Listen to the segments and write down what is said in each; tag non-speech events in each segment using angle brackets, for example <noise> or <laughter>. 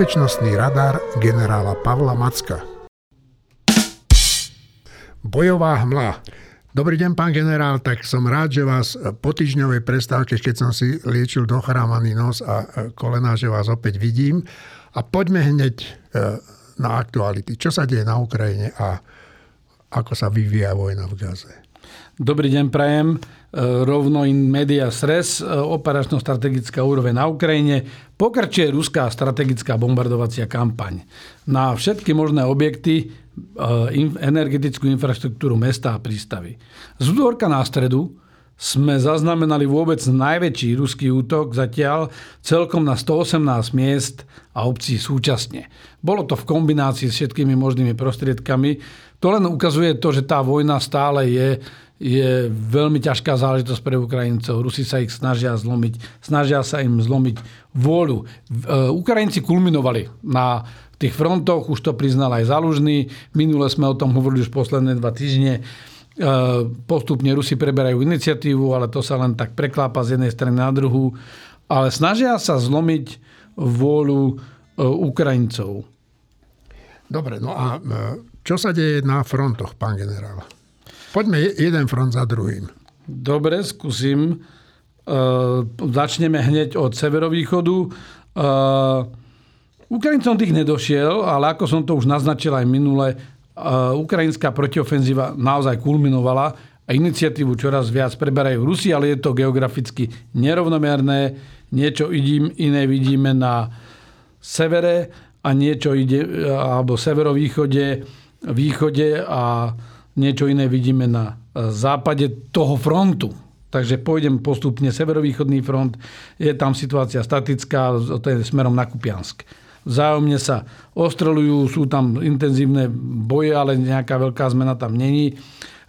Bezpečnostný radar generála Pavla Macka. Bojová hmla. Dobrý deň, pán generál, tak som rád, že vás po týždňovej prestávke, keď som si liečil dochrámaný nos a kolená, že vás opäť vidím. A poďme hneď e, na aktuality. Čo sa deje na Ukrajine a ako sa vyvíja vojna v Gaze? Dobrý deň, prajem. E, rovno in media sres, e, operačno-strategická úroveň na Ukrajine. Pokračuje ruská strategická bombardovacia kampaň. Na všetky možné objekty Eh, energetickú infraštruktúru mesta a prístavy. Z útorka na stredu sme zaznamenali vôbec najväčší ruský útok zatiaľ celkom na 118 miest a obcí súčasne. Bolo to v kombinácii s všetkými možnými prostriedkami. To len ukazuje to, že tá vojna stále je, je veľmi ťažká záležitosť pre Ukrajincov. Rusi sa ich snažia zlomiť, snažia sa im zlomiť vôľu. Eh, Ukrajinci kulminovali na tých frontoch, už to priznal aj Zalužný. Minule sme o tom hovorili už posledné dva týždne. E, postupne Rusi preberajú iniciatívu, ale to sa len tak preklápa z jednej strany na druhú. Ale snažia sa zlomiť vôľu e, Ukrajincov. Dobre, no a e, čo sa deje na frontoch, pán generál? Poďme jeden front za druhým. Dobre, skúsim. Začneme hneď od severovýchodu. Ukrajincom tých nedošiel, ale ako som to už naznačil aj minule, ukrajinská protiofenzíva naozaj kulminovala a iniciatívu čoraz viac preberajú Rusi, ale je to geograficky nerovnomerné. Niečo iné vidíme na severe a niečo ide, alebo severovýchode, východe a niečo iné vidíme na západe toho frontu. Takže pôjdem postupne. Severovýchodný front, je tam situácia statická, to je smerom na Kupiansk vzájomne sa ostrelujú, sú tam intenzívne boje, ale nejaká veľká zmena tam není.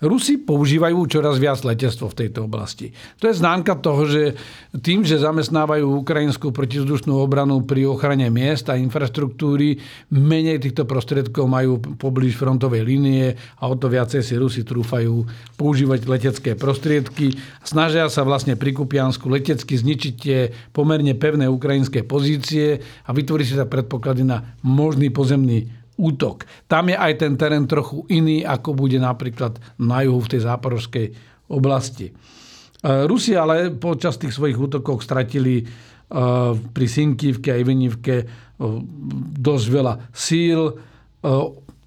Rusi používajú čoraz viac letectvo v tejto oblasti. To je známka toho, že tým, že zamestnávajú ukrajinskú protizdušnú obranu pri ochrane miest a infraštruktúry, menej týchto prostriedkov majú poblíž frontovej línie a o to viacej si Rusi trúfajú používať letecké prostriedky. Snažia sa vlastne pri Kupiansku letecky zničiť tie pomerne pevné ukrajinské pozície a vytvorí si sa predpoklady na možný pozemný útok. Tam je aj ten terén trochu iný, ako bude napríklad na juhu v tej záporovskej oblasti. E, Rusi ale počas tých svojich útokov stratili e, pri Sinkivke a Ivenivke e, dosť veľa síl.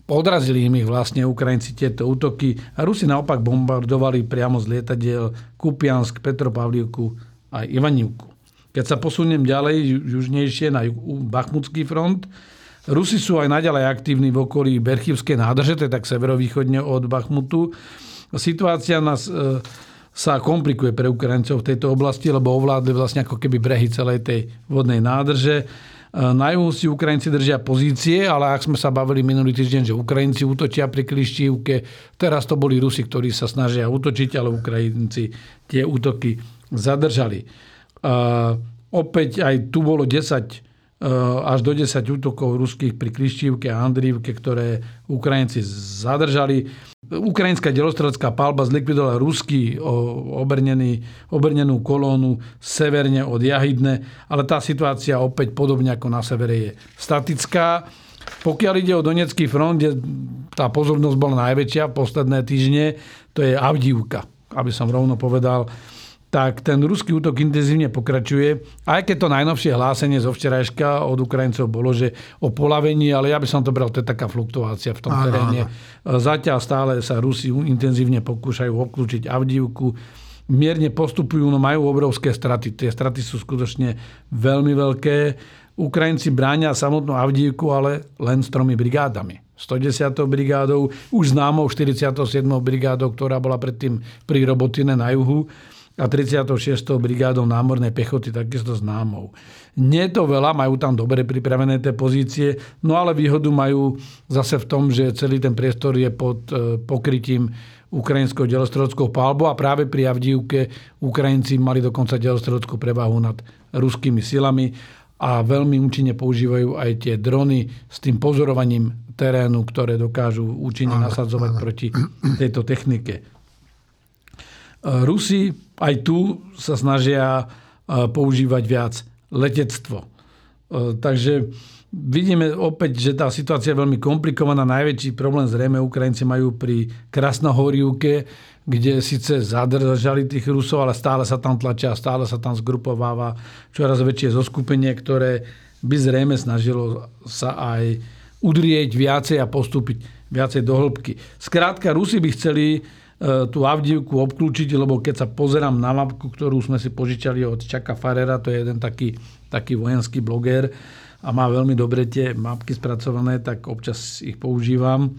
Odrazili im ich vlastne Ukrajinci tieto útoky a Rusi naopak bombardovali priamo z lietadiel Kupiansk, Petropavlivku a Ivanivku. Keď sa posuniem ďalej, južnejšie na Bachmutský front, Rusi sú aj naďalej aktívni v okolí Berchivskej nádrže, tak severovýchodne od Bachmutu. Situácia nás e, sa komplikuje pre Ukrajincov v tejto oblasti, lebo ovládli vlastne ako keby brehy celej tej vodnej nádrže. E, na juhu si Ukrajinci držia pozície, ale ak sme sa bavili minulý týždeň, že Ukrajinci útočia pri Klištívke, teraz to boli Rusi, ktorí sa snažia útočiť, ale Ukrajinci tie útoky zadržali. Uh, opäť aj tu bolo 10 Eh, až do 10 útokov ruských pri Klištívke a Andrívke, ktoré Ukrajinci zadržali. Ukrajinská delostrelecká palba zlikvidovala ruský obrnený, obrnenú kolónu severne od Jahydne, ale tá situácia opäť podobne ako na severe je statická. Pokiaľ ide o Donecký front, kde tá pozornosť bola najväčšia v posledné týždne, to je Avdívka, aby som rovno povedal tak ten ruský útok intenzívne pokračuje. Aj keď to najnovšie hlásenie zo včerajška od Ukrajincov bolo, že o polavení, ale ja by som to bral, to je taká fluktuácia v tom áno, teréne. Áno. Zatiaľ stále sa Rusi intenzívne pokúšajú obklúčiť Avdívku. Mierne postupujú, no majú obrovské straty. Tie straty sú skutočne veľmi veľké. Ukrajinci bránia samotnú Avdívku, ale len s tromi brigádami. 110. brigádou, už známou 47. brigádou, ktorá bola predtým pri Robotine na juhu a 36. brigádou námornej pechoty, takisto známou. Nie je to veľa, majú tam dobre pripravené tie pozície, no ale výhodu majú zase v tom, že celý ten priestor je pod e, pokrytím ukrajinskou delostreleckou palbou a práve pri Avdívke Ukrajinci mali dokonca delostredeckú prevahu nad ruskými silami a veľmi účinne používajú aj tie drony s tým pozorovaním terénu, ktoré dokážu účinne nasadzovať proti tejto technike. Rusi aj tu sa snažia používať viac letectvo. Takže vidíme opäť, že tá situácia je veľmi komplikovaná. Najväčší problém zrejme Ukrajinci majú pri Krasnohoriuke, kde síce zadržali tých Rusov, ale stále sa tam tlačia, stále sa tam zgrupováva čoraz väčšie zoskupenie, ktoré by zrejme snažilo sa aj udrieť viacej a postúpiť viacej do hĺbky. Skrátka, Rusi by chceli e, tú Avdivku obklúčiť, lebo keď sa pozerám na mapku, ktorú sme si požičali od Čaka Farera, to je jeden taký, taký vojenský bloger a má veľmi dobre tie mapky spracované, tak občas ich používam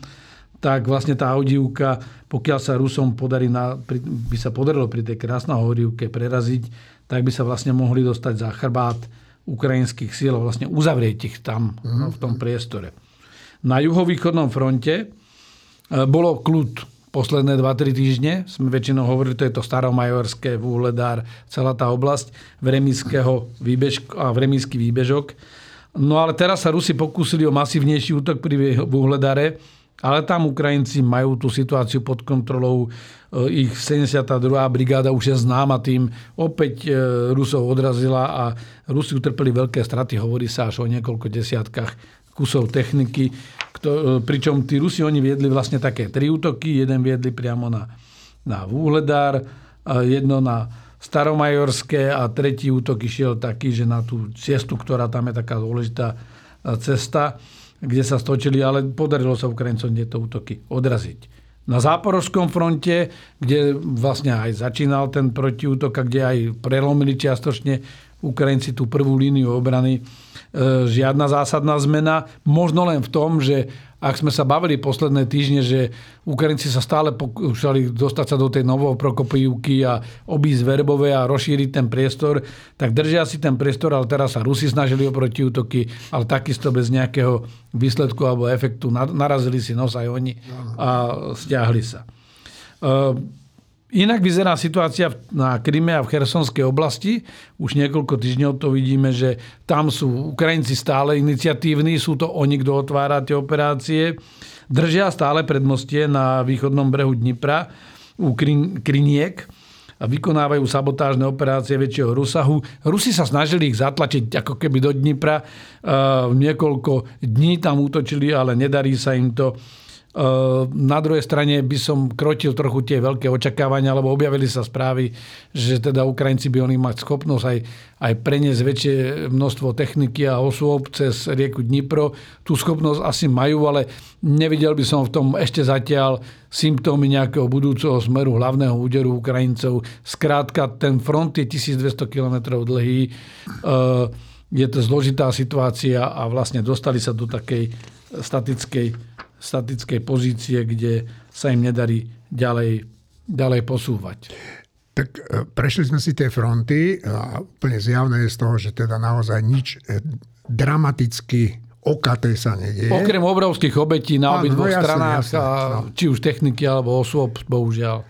tak vlastne tá Avdivka, pokiaľ sa Rusom podarí na, by sa podarilo pri tej krásnej horivke preraziť, tak by sa vlastne mohli dostať za chrbát ukrajinských síl a vlastne uzavrieť ich tam mm-hmm. v tom priestore. Na juhovýchodnom fronte e, bolo kľud posledné 2-3 týždne. Sme väčšinou hovorili, to je to staromajorské, Vúhledár, celá tá oblasť Vremického výbežk, a Vremísky výbežok. No ale teraz sa Rusi pokúsili o masívnejší útok pri Vúhledare, ale tam Ukrajinci majú tú situáciu pod kontrolou. E, ich 72. brigáda už je známa tým. Opäť e, Rusov odrazila a Rusi utrpeli veľké straty. Hovorí sa až o niekoľko desiatkách kusov techniky. Kto, e, pričom tí Rusi oni viedli vlastne také tri útoky. Jeden viedli priamo na, na Vúhledár, jedno na Staromajorské a tretí útok išiel taký, že na tú cestu, ktorá tam je taká dôležitá e, cesta, kde sa stočili, ale podarilo sa Ukrajincom tieto útoky odraziť. Na záporovskom fronte, kde vlastne aj začínal ten protiútok a kde aj prelomili čiastočne Ukrajinci tú prvú líniu obrany, E, žiadna zásadná zmena. Možno len v tom, že ak sme sa bavili posledné týždne, že Ukrajinci sa stále pokúšali dostať sa do tej Prokopivky a obísť Verbové a rozšíriť ten priestor, tak držia si ten priestor, ale teraz sa Rusi snažili o protiútoky, ale takisto bez nejakého výsledku alebo efektu. Narazili si nos aj oni a stiahli sa. E, Inak vyzerá situácia na Kryme a v Chersonskej oblasti. Už niekoľko týždňov to vidíme, že tam sú Ukrajinci stále iniciatívni, sú to oni, kto otvára tie operácie. Držia stále predmostie na východnom brehu Dnipra u Kriniek a vykonávajú sabotážne operácie väčšieho rozsahu. Rusi sa snažili ich zatlačiť ako keby do Dnipra. Niekoľko dní tam útočili, ale nedarí sa im to. Ehm, na druhej strane by som krotil trochu tie veľké očakávania, lebo objavili sa správy, že teda Ukrajinci by oni mať schopnosť aj, aj preniesť väčšie množstvo techniky a osôb cez rieku Dnipro. Tú schopnosť asi majú, ale nevidel by som v tom ešte zatiaľ symptómy nejakého budúceho smeru hlavného úderu Ukrajincov. Skrátka, ten front je 1200 km dlhý. Ehm, je to zložitá situácia a vlastne dostali sa do takej statickej statickej pozície, kde sa im nedarí ďalej, ďalej posúvať. Tak e, prešli sme si tie fronty a úplne zjavné je z toho, že teda naozaj nič e, dramaticky okaté sa nedieje. Okrem obrovských obetí na obidvoch no, stranách, jasne, no. či už techniky alebo osôb, bohužiaľ.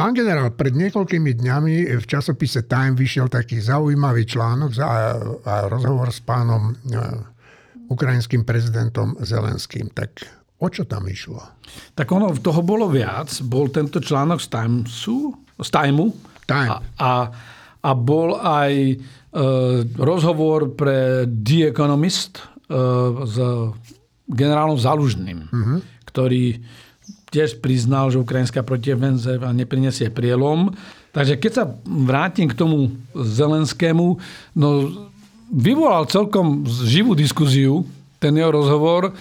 Pán generál, pred niekoľkými dňami v časopise Time vyšiel taký zaujímavý článok a, a rozhovor s pánom e, ukrajinským prezidentom Zelenským. Tak o čo tam išlo? Tak ono, toho bolo viac. Bol tento článok z Timesu, z Timeu. Time. A, a, a bol aj e, rozhovor pre The Economist e, s generálom Zalužným, uh-huh. ktorý tiež priznal, že ukrajinská protiofenzíva neprinesie prielom. Takže keď sa vrátim k tomu Zelenskému, no vyvolal celkom živú diskuziu, ten jeho rozhovor,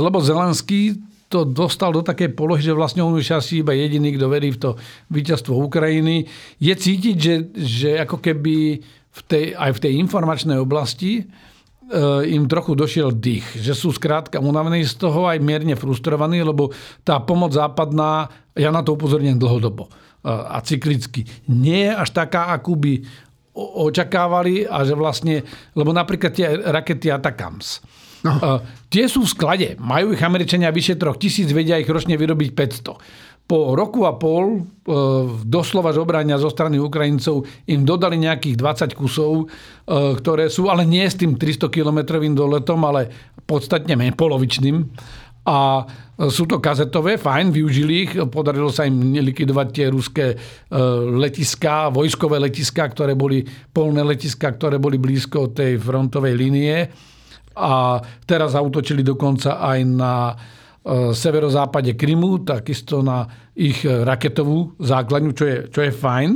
lebo Zelenský to dostal do takej polohy, že vlastne on už asi iba jediný, kto verí v to víťazstvo Ukrajiny. Je cítiť, že, že ako keby v tej, aj v tej informačnej oblasti e, im trochu došiel dých. Že sú skrátka unavení z toho aj mierne frustrovaní, lebo tá pomoc západná, ja na to upozorňujem dlhodobo e, a cyklicky, nie je až taká, akú by očakávali a že vlastne, lebo napríklad tie rakety Atakams, No. Uh, tie sú v sklade. Majú ich Američania vyše troch tisíc, vedia ich ročne vyrobiť 500. Po roku a pol uh, doslova zobrania zo strany Ukrajincov im dodali nejakých 20 kusov, uh, ktoré sú ale nie s tým 300 kilometrovým doletom, ale podstatne menej polovičným. A sú to kazetové, fajn, využili ich, podarilo sa im likvidovať tie ruské e, letiská, vojskové letiská, ktoré boli, polné letiská, ktoré boli blízko tej frontovej línie. A teraz zautočili dokonca aj na e, severozápade Krymu, takisto na ich raketovú základňu, čo je, čo je fajn.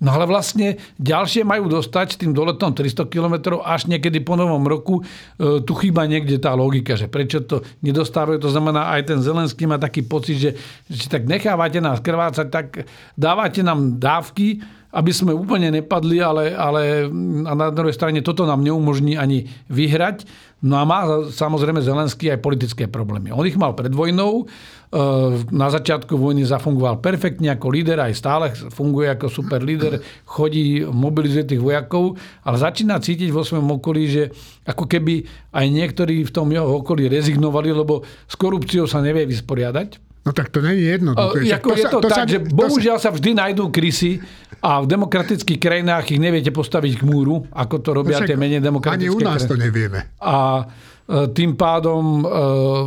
No ale vlastne ďalšie majú dostať tým doletom 300 km až niekedy po novom roku. E, tu chýba niekde tá logika, že prečo to nedostávajú. To znamená, aj ten Zelenský má taký pocit, že, že tak nechávate nás krvácať, tak dávate nám dávky, aby sme úplne nepadli, ale, ale a na druhej strane toto nám neumožní ani vyhrať. No a má samozrejme Zelenský aj politické problémy. On ich mal pred vojnou, e, na začiatku vojny zafungoval perfektne ako líder, aj stále funguje ako super líder, chodí, mobilizuje tých vojakov, ale začína cítiť vo svojom okolí, že ako keby aj niektorí v tom jeho okolí rezignovali, lebo s korupciou sa nevie vysporiadať No tak to nie je jednoduché. Uh, ako to je sa, to, to tak, sa, že bohužiaľ sa... sa vždy nájdú krysy a v demokratických krajinách ich neviete postaviť k múru, ako to robia no tie menej demokratické Ani u nás krajiny. to nevieme. A uh, tým pádom... Uh,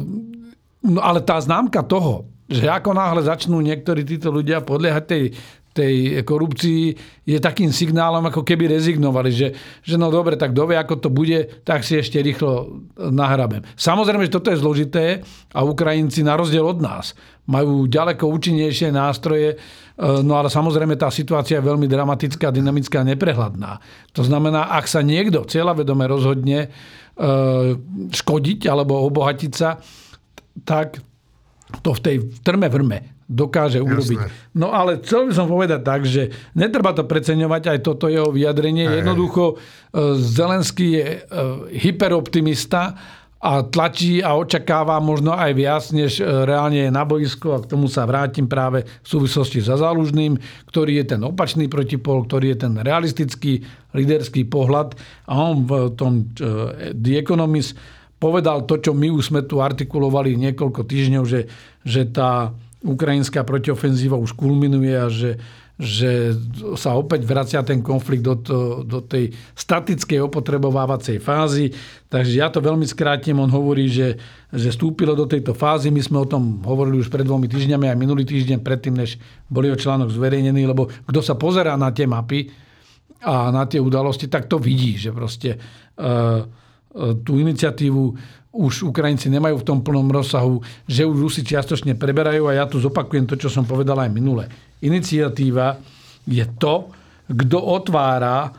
no ale tá známka toho, že ako náhle začnú niektorí títo ľudia podliehať tej tej korupcii je takým signálom, ako keby rezignovali, že, že no dobre, tak dovie, ako to bude, tak si ešte rýchlo nahrabem. Samozrejme, že toto je zložité a Ukrajinci na rozdiel od nás majú ďaleko účinnejšie nástroje, e, no ale samozrejme tá situácia je veľmi dramatická, dynamická a neprehľadná. To znamená, ak sa niekto cieľavedome rozhodne škodiť alebo obohatiť sa, tak to v tej trme vrme dokáže urobiť. Jasné. No ale chcel by som povedať tak, že netreba to preceňovať aj toto jeho vyjadrenie. Aj. Jednoducho e, Zelenský je e, hyperoptimista a tlačí a očakáva možno aj viac, než e, reálne je na boisku a k tomu sa vrátim práve v súvislosti za Zálužným, ktorý je ten opačný protipol, ktorý je ten realistický, liderský pohľad a on v tom The Economist povedal to, čo my už sme tu artikulovali niekoľko týždňov, že, že tá ukrajinská protiofenzíva už kulminuje a že, že sa opäť vracia ten konflikt do, to, do tej statickej opotrebovávacej fázy. Takže ja to veľmi skrátim. On hovorí, že, že vstúpilo do tejto fázy. My sme o tom hovorili už pred dvomi týždňami aj minulý týždeň predtým, než boli o článok zverejnený, lebo kto sa pozerá na tie mapy a na tie udalosti, tak to vidí, že proste uh, tú iniciatívu už Ukrajinci nemajú v tom plnom rozsahu, že už Rusi čiastočne preberajú a ja tu zopakujem to, čo som povedal aj minule. Iniciatíva je to, kto otvára uh,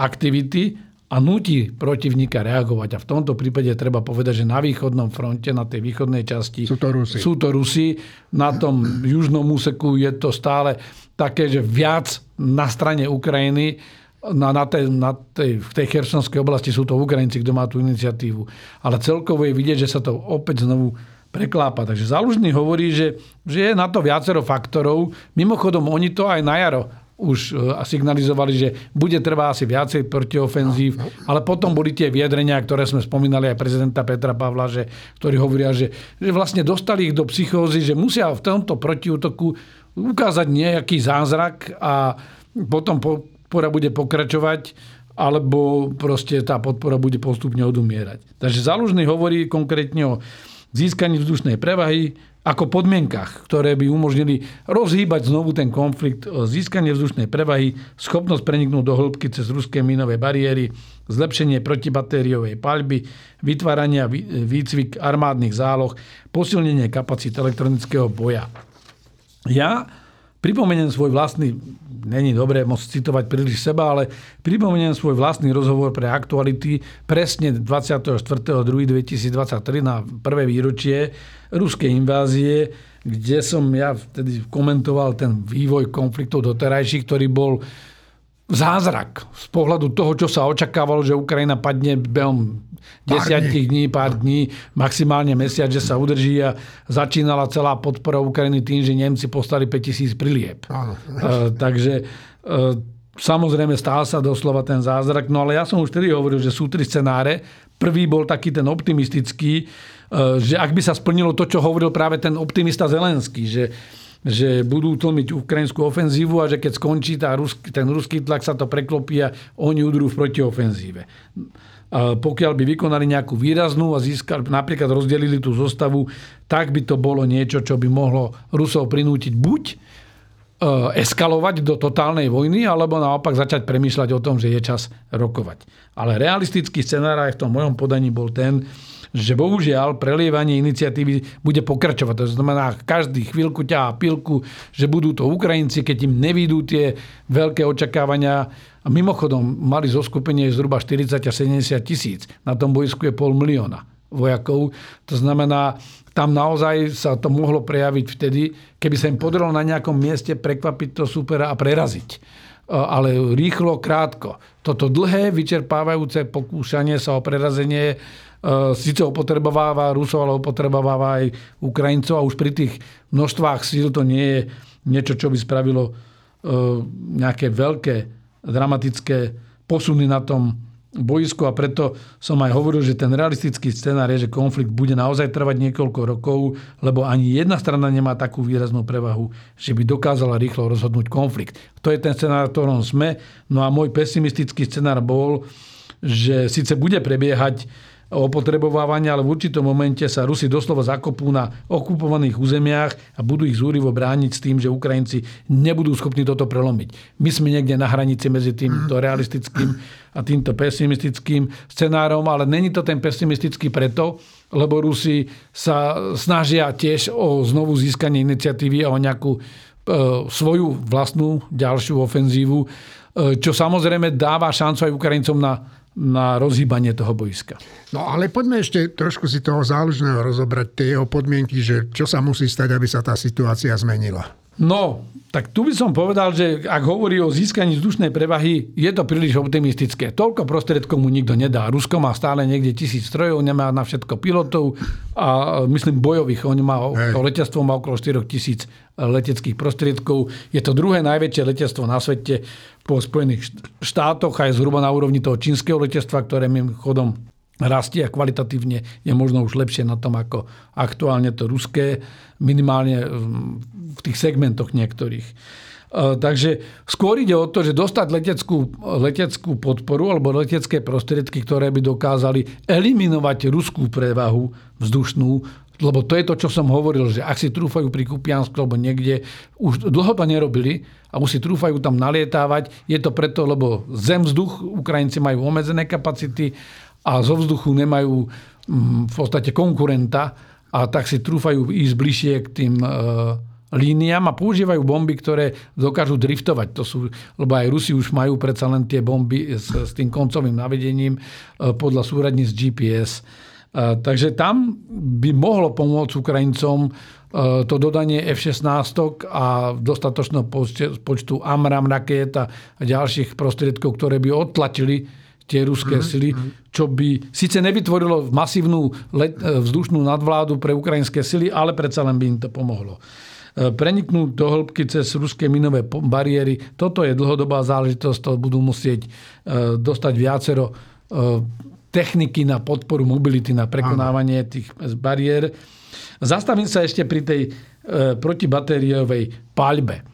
aktivity a nutí protivníka reagovať. A v tomto prípade treba povedať, že na východnom fronte, na tej východnej časti sú to Rusi. Sú to Rusi. Na tom južnom úseku je to stále také, že viac na strane Ukrajiny na, na, tej, na tej, v tej chersonskej oblasti sú to Ukrajinci, kto má tú iniciatívu. Ale celkovo je vidieť, že sa to opäť znovu preklápa. Takže Zálužný hovorí, že, že je na to viacero faktorov. Mimochodom, oni to aj na jaro už e, signalizovali, že bude trvá asi viacej protiofenzív, ale potom boli tie viedrenia, ktoré sme spomínali aj prezidenta Petra Pavla, že, ktorí hovoria, že, že vlastne dostali ich do psychózy, že musia v tomto protiútoku ukázať nejaký zázrak a potom po, podpora bude pokračovať, alebo proste tá podpora bude postupne odumierať. Takže Zalužný hovorí konkrétne o získaní vzdušnej prevahy ako podmienkach, ktoré by umožnili rozhýbať znovu ten konflikt, získanie vzdušnej prevahy, schopnosť preniknúť do hĺbky cez ruské minové bariéry, zlepšenie protibatériovej paľby, vytvárania výcvik armádnych záloh, posilnenie kapacít elektronického boja. Ja pripomeniem svoj vlastný není dobré môcť citovať príliš seba, ale pripomeniem svoj vlastný rozhovor pre aktuality presne 24.2.2023 na prvé výročie ruskej invázie, kde som ja vtedy komentoval ten vývoj konfliktov doterajší, ktorý bol zázrak z pohľadu toho, čo sa očakávalo, že Ukrajina padne behom desiatich dní, pár dní, maximálne mesiac, že sa udrží a začínala celá podpora Ukrajiny tým, že Nemci postali 5000 prilieb. Áno. Uh, takže uh, samozrejme stál sa doslova ten zázrak, no ale ja som už vtedy hovoril, že sú tri scenáre. Prvý bol taký ten optimistický, uh, že ak by sa splnilo to, čo hovoril práve ten optimista Zelenský, že že budú tlmiť ukrajinskú ofenzívu a že keď skončí tá ruský, ten ruský tlak, sa to preklopí a oni udrú v protiofenzíve. pokiaľ by vykonali nejakú výraznú a získali, napríklad rozdelili tú zostavu, tak by to bolo niečo, čo by mohlo Rusov prinútiť buď e, eskalovať do totálnej vojny, alebo naopak začať premýšľať o tom, že je čas rokovať. Ale realistický scenár aj v tom mojom podaní bol ten, že bohužiaľ prelievanie iniciatívy bude pokračovať. To znamená, každý chvíľku ťa a pilku, že budú to Ukrajinci, keď im nevídú tie veľké očakávania. A mimochodom, mali zoskupenie zhruba 40 a 70 tisíc. Na tom bojsku je pol milióna vojakov. To znamená, tam naozaj sa to mohlo prejaviť vtedy, keby sa im podarilo na nejakom mieste prekvapiť to supera a preraziť ale rýchlo, krátko. Toto dlhé, vyčerpávajúce pokúšanie sa o prerazenie síce opotrebováva Rusov, ale opotrebováva aj Ukrajincov a už pri tých množstvách síl to nie je niečo, čo by spravilo eh, nejaké veľké dramatické posuny na tom boisku a preto som aj hovoril, že ten realistický scenár je, že konflikt bude naozaj trvať niekoľko rokov, lebo ani jedna strana nemá takú výraznú prevahu, že by dokázala rýchlo rozhodnúť konflikt. To je ten scenár, v ktorom sme. No a môj pesimistický scenár bol, že síce bude prebiehať opotrebovávania, ale v určitom momente sa Rusi doslova zakopú na okupovaných územiach a budú ich zúrivo brániť s tým, že Ukrajinci nebudú schopní toto prelomiť. My sme niekde na hranici medzi týmto realistickým a týmto pesimistickým scenárom, ale není to ten pesimistický preto, lebo Rusi sa snažia tiež o znovu získanie iniciatívy a o nejakú e, svoju vlastnú ďalšiu ofenzívu, e, čo samozrejme dáva šancu aj Ukrajincom na na rozhýbanie toho boiska. No ale poďme ešte trošku si toho zálužného rozobrať, tie jeho podmienky, že čo sa musí stať, aby sa tá situácia zmenila. No, tak tu by som povedal, že ak hovorí o získaní vzdušnej prevahy, je to príliš optimistické. Toľko prostriedkov mu nikto nedá. Rusko má stále niekde tisíc strojov, nemá na všetko pilotov a myslím bojových. On má, to letectvo má okolo 4 tisíc leteckých prostriedkov. Je to druhé najväčšie letectvo na svete po Spojených štátoch a je zhruba na úrovni toho čínskeho letectva, ktoré chodom rastie a kvalitatívne je možno už lepšie na tom ako aktuálne to ruské, minimálne v tých segmentoch niektorých. E, takže skôr ide o to, že dostať leteckú, leteckú podporu alebo letecké prostriedky, ktoré by dokázali eliminovať ruskú prevahu vzdušnú, lebo to je to, čo som hovoril, že ak si trúfajú pri Kupiansku alebo niekde, už dlho to nerobili a už si trúfajú tam nalietávať, je to preto, lebo zem, vzduch, Ukrajinci majú obmedzené kapacity a zo vzduchu nemajú mm, v podstate konkurenta a tak si trúfajú ísť bližšie k tým e, líniám a používajú bomby, ktoré dokážu driftovať. To sú, lebo aj Rusi už majú predsa len tie bomby s, s tým koncovým navedením e, podľa z GPS. E, takže tam by mohlo pomôcť Ukrajincom to dodanie F-16 a dostatočného počtu AMRAM raket a ďalších prostriedkov, ktoré by odtlačili tie ruské mm-hmm. sily, čo by síce nevytvorilo masívnu let, e, vzdušnú nadvládu pre ukrajinské sily, ale predsa len by im to pomohlo. E, preniknúť do hĺbky cez ruské minové bariéry, toto je dlhodobá záležitosť, to budú musieť e, dostať viacero techniky na podporu mobility, na prekonávanie tých bariér. Zastavím sa ešte pri tej protibatériovej paľbe,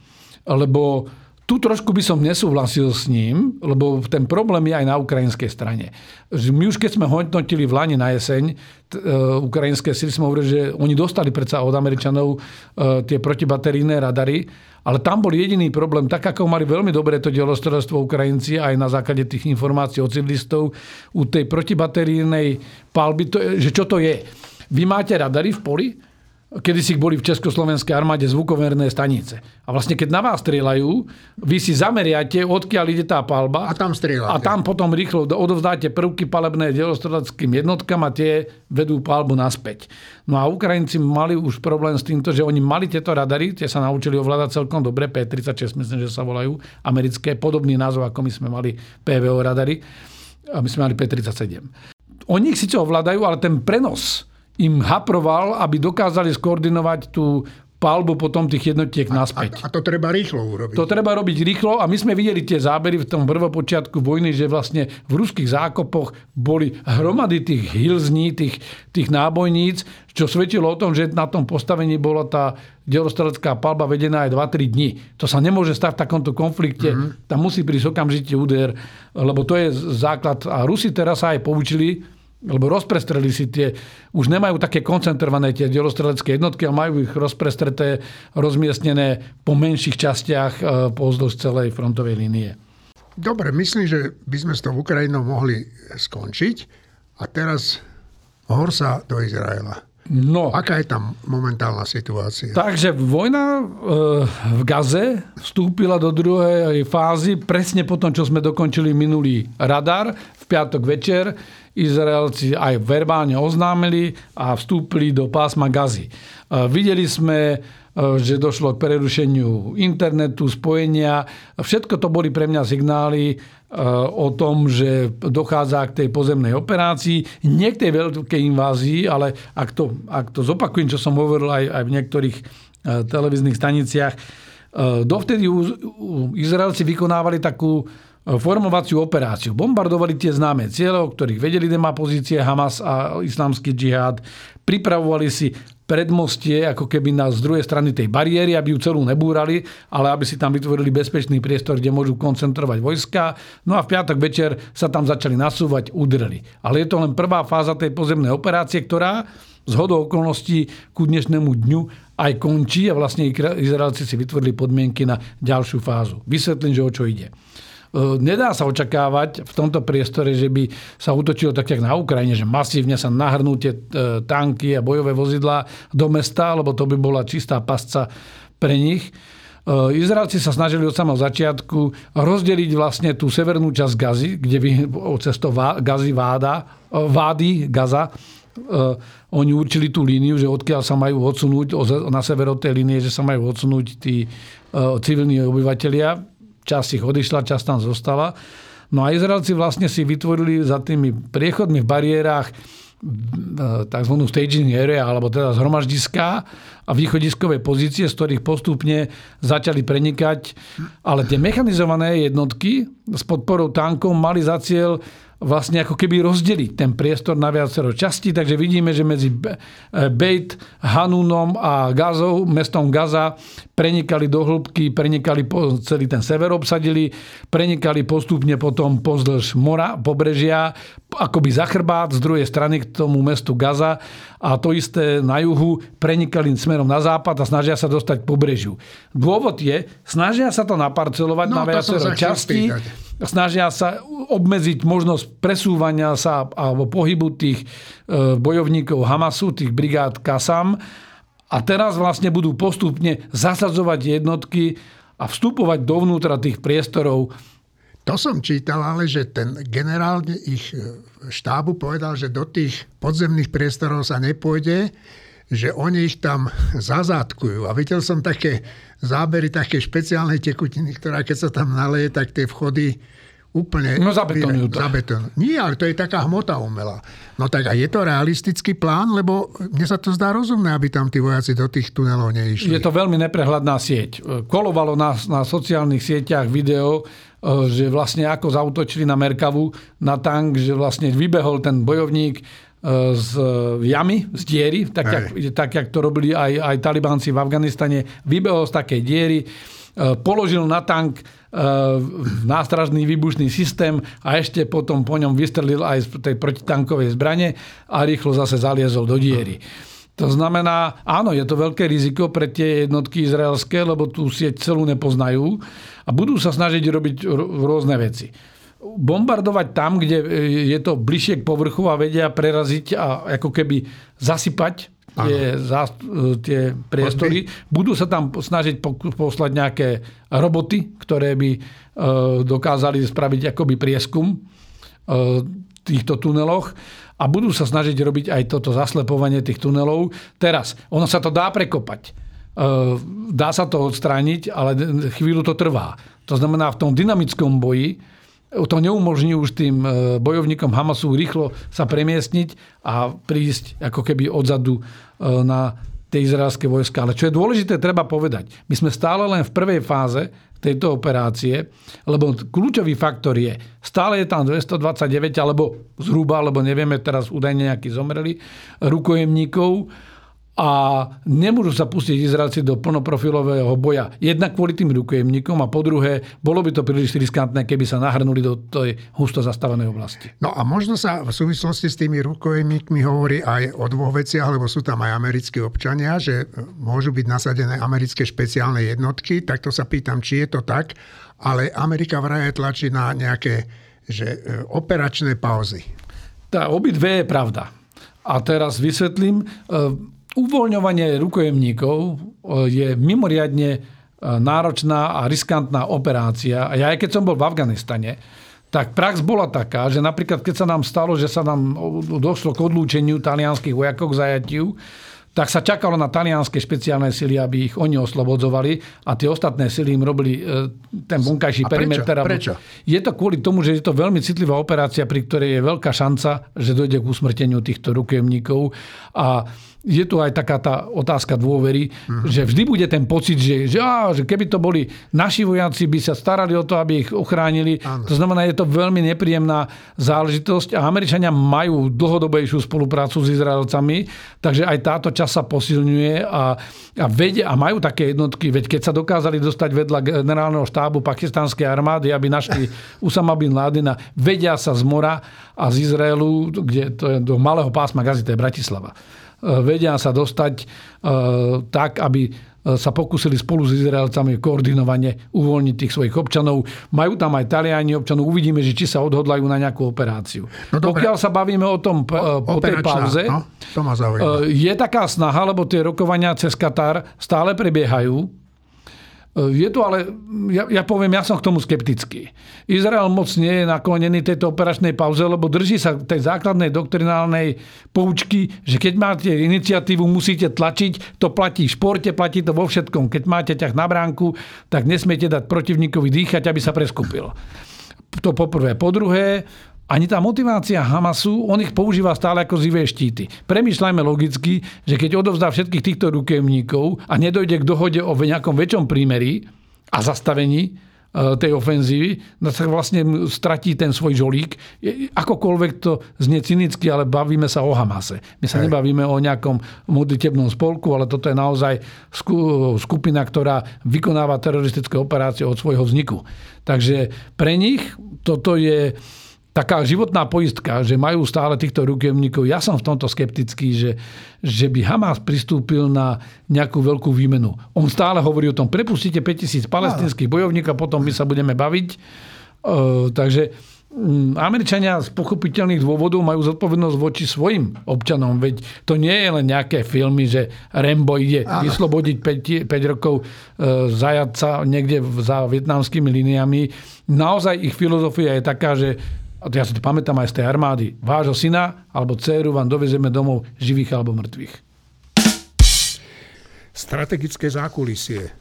lebo tu trošku by som nesúhlasil s ním, lebo ten problém je aj na ukrajinskej strane. My už keď sme hodnotili v Lani na jeseň, t- uh, ukrajinské sily sme hovorili, že oni dostali predsa od Američanov uh, tie protibaterijné radary, ale tam bol jediný problém, tak ako mali veľmi dobre to delostredstvo Ukrajinci aj na základe tých informácií od civilistov, u tej protibaterijnej palby, to, že čo to je. Vy máte radary v poli, kedy si boli v Československej armáde zvukoverné stanice. A vlastne keď na vás strieľajú, vy si zameriate, odkiaľ ide tá palba. A tam strieľate. A tam potom rýchlo odovzdáte prvky palebné delostredackým jednotkám a tie vedú palbu naspäť. No a Ukrajinci mali už problém s týmto, že oni mali tieto radary, tie sa naučili ovládať celkom dobre, P-36 myslím, že sa volajú, americké, podobný názov, ako my sme mali PVO radary. A my sme mali P-37. Oni ich síce ovládajú, ale ten prenos im haproval, aby dokázali skoordinovať tú palbu potom tých jednotiek naspäť. A, a to treba rýchlo urobiť. To treba robiť rýchlo a my sme videli tie zábery v tom prvopočiatku vojny, že vlastne v ruských zákopoch boli hromady tých hilzní, tých, tých nábojníc, čo svedčilo o tom, že na tom postavení bola tá delostrelecká palba vedená aj 2-3 dní. To sa nemôže stať v takomto konflikte. Mm-hmm. Tam musí prísť okamžite úder, lebo to je základ. A Rusi teraz sa aj poučili, lebo rozprestreli si tie, už nemajú také koncentrované tie delostrelecké jednotky, ale majú ich rozprestreté, rozmiestnené po menších častiach e, pozdĺž celej frontovej línie. Dobre, myslím, že by sme s tou Ukrajinou mohli skončiť. A teraz hor sa do Izraela. No. Aká je tam momentálna situácia? Takže vojna e, v Gaze vstúpila do druhej fázy presne po tom, čo sme dokončili minulý radar v piatok večer. Izraelci aj verbálne oznámili a vstúpili do pásma Gazy. E, videli sme, e, že došlo k prerušeniu internetu, spojenia. Všetko to boli pre mňa signály, o tom, že dochádza k tej pozemnej operácii, nie k tej veľkej invázii, ale ak to, ak to zopakujem, čo som hovoril aj, aj v niektorých e, televíznych staniciach, e, dovtedy Izraelci vykonávali takú e, formovaciu operáciu. Bombardovali tie známe cieľe, o ktorých vedeli, kde má pozície Hamas a islamský džihad. Pripravovali si predmostie, ako keby na z druhej strany tej bariéry, aby ju celú nebúrali, ale aby si tam vytvorili bezpečný priestor, kde môžu koncentrovať vojska. No a v piatok večer sa tam začali nasúvať, udreli. Ale je to len prvá fáza tej pozemnej operácie, ktorá z hodou okolností ku dnešnému dňu aj končí a vlastne Izraelci si vytvorili podmienky na ďalšiu fázu. Vysvetlím, že o čo ide. E, nedá sa očakávať v tomto priestore, že by sa utočilo tak, jak na Ukrajine, že masívne sa nahrnú tie e, tanky a bojové vozidlá do mesta, lebo to by bola čistá pasca pre nich. E, Izraelci sa snažili od samého začiatku rozdeliť vlastne tú severnú časť Gazy, kde by cesto Gazy váda, vády Gaza, oni určili tú líniu, že odkiaľ sa majú odsunúť na sever tej línie, že sa majú odsunúť tí civilní obyvateľia časť ich odišla, časť tam zostala. No a Izraelci vlastne si vytvorili za tými priechodmi v bariérach e, tzv. staging area, alebo teda zhromaždiská a východiskové pozície, z ktorých postupne začali prenikať. Ale tie mechanizované jednotky s podporou tankov mali za cieľ vlastne ako keby rozdeliť ten priestor na viacero častí, takže vidíme, že medzi Beit, Hanunom a Gazou, mestom Gaza, prenikali do hĺbky, prenikali po, celý ten sever obsadili, prenikali postupne potom pozdĺž mora, pobrežia, akoby za chrbát z druhej strany k tomu mestu Gaza a to isté na juhu prenikali smerom na západ a snažia sa dostať k pobrežiu. Dôvod je, snažia sa to naparcelovať no, na viacero častí, snažia sa obmedziť možnosť presúvania sa alebo pohybu tých e, bojovníkov Hamasu, tých brigád Kasam. A teraz vlastne budú postupne zasadzovať jednotky a vstupovať dovnútra tých priestorov. To som čítal, ale že ten generál ich e, štábu povedal, že do tých podzemných priestorov sa nepôjde, že oni ich tam <laughs> zazátkujú. A videl som také zábery také špeciálnej tekutiny, ktorá keď sa tam naleje, tak tie vchody úplne... No zabetonujú to. Zabeton. Nie, ale to je taká hmota umelá. No tak a je to realistický plán, lebo mne sa to zdá rozumné, aby tam tí vojaci do tých tunelov neišli. Je to veľmi neprehľadná sieť. Kolovalo na, na sociálnych sieťach video, e, že vlastne ako zautočili na Merkavu, na tank, že vlastne vybehol ten bojovník e, z jamy, z diery, tak, jak, tak jak to robili aj, aj talibanci v Afganistane. Vybehol z takej diery, e, položil na tank nástražný výbušný systém a ešte potom po ňom vystrelil aj z tej protitankovej zbrane a rýchlo zase zaliezol do diery. To znamená, áno, je to veľké riziko pre tie jednotky izraelské, lebo tú sieť celú nepoznajú a budú sa snažiť robiť rôzne veci. Bombardovať tam, kde je to bližšie k povrchu a vedia preraziť a ako keby zasypať tie, zá, tie priestory. Budú sa tam snažiť poslať nejaké roboty, ktoré by e, dokázali spraviť akoby prieskum v e, týchto tuneloch a budú sa snažiť robiť aj toto zaslepovanie tých tunelov. Teraz, ono sa to dá prekopať. E, dá sa to odstrániť, ale chvíľu to trvá. To znamená, v tom dynamickom boji to neumožní už tým e, bojovníkom Hamasu rýchlo sa premiestniť a prísť ako keby odzadu e, na tie izraelské vojska. Ale čo je dôležité, treba povedať. My sme stále len v prvej fáze tejto operácie, lebo kľúčový faktor je, stále je tam 229, alebo zhruba, alebo nevieme teraz údajne nejakí zomreli, rukojemníkov, a nemôžu sa pustiť Izraelci do plnoprofilového boja. Jednak kvôli tým rukojemníkom a po druhé, bolo by to príliš riskantné, keby sa nahrnuli do tej husto zastávanej oblasti. No a možno sa v súvislosti s tými rukojemníkmi hovorí aj o dvoch veciach, lebo sú tam aj americkí občania, že môžu byť nasadené americké špeciálne jednotky, tak to sa pýtam, či je to tak, ale Amerika vraj tlačí na nejaké že, e, operačné pauzy. Tá obidve je pravda. A teraz vysvetlím. Uvoľňovanie rukojemníkov e, je mimoriadne e, náročná a riskantná operácia. A ja aj keď som bol v Afganistane, tak prax bola taká, že napríklad keď sa nám stalo, že sa nám došlo k odlúčeniu talianských vojakov k zajatiu, tak sa čakalo na talianské špeciálne sily, aby ich oni oslobodzovali a tie ostatné sily im robili e, ten vonkajší perimeter. Prečo? Je to kvôli tomu, že je to veľmi citlivá operácia, pri ktorej je veľká šanca, že dojde k usmrteniu týchto rukojemníkov a je tu aj taká tá otázka dôvery, uh-huh. že vždy bude ten pocit, že, že, á, že keby to boli naši vojaci, by sa starali o to, aby ich ochránili. Ano. To znamená, je to veľmi nepríjemná záležitosť a Američania majú dlhodobejšiu spoluprácu s Izraelcami, takže aj táto časť sa posilňuje a, a vedia, a majú také jednotky, veď keď sa dokázali dostať vedľa generálneho štábu pakistanskej armády, aby našli <laughs> Usama bin Ládina, vedia sa z mora a z Izraelu, kde to je do malého pásma Gazi, to je Bratislava vedia sa dostať e, tak, aby e, sa pokúsili spolu s Izraelcami koordinovane uvoľniť tých svojich občanov. Majú tam aj Taliani občanov. Uvidíme, že či sa odhodlajú na nejakú operáciu. No, Pokiaľ sa bavíme o tom e, po tej pauze, no, to je taká snaha, lebo tie rokovania cez Katar stále prebiehajú je to ale, ja, ja poviem, ja som k tomu skeptický. Izrael moc nie je naklonený tejto operačnej pauze, lebo drží sa tej základnej doktrinálnej poučky, že keď máte iniciatívu, musíte tlačiť. To platí v športe, platí to vo všetkom. Keď máte ťah na bránku, tak nesmiete dať protivníkovi dýchať, aby sa preskupil. To poprvé. Po druhé, ani tá motivácia Hamasu, on ich používa stále ako zivé štíty. Premýšľajme logicky, že keď odovzdá všetkých týchto rukojemníkov a nedojde k dohode o nejakom väčšom prímeri a zastavení e, tej ofenzívy, no sa vlastne stratí ten svoj žolík. Akokoľvek to znie cynicky, ale bavíme sa o Hamase. My sa Hej. nebavíme o nejakom modlitebnom spolku, ale toto je naozaj skupina, ktorá vykonáva teroristické operácie od svojho vzniku. Takže pre nich toto je taká životná poistka, že majú stále týchto rukojemníkov. Ja som v tomto skeptický, že, že by Hamas pristúpil na nejakú veľkú výmenu. On stále hovorí o tom, prepustite 5000 palestinských bojovníkov, potom my sa budeme baviť. Uh, takže um, Američania z pochopiteľných dôvodov majú zodpovednosť voči svojim občanom. Veď to nie je len nejaké filmy, že Rambo ide Áno. vyslobodiť 5, 5 rokov uh, zajadca niekde za vietnamskými liniami. Naozaj ich filozofia je taká, že a ja si to pamätám aj z tej armády, vášho syna alebo dceru vám dovezeme domov živých alebo mŕtvych. Strategické zákulisie.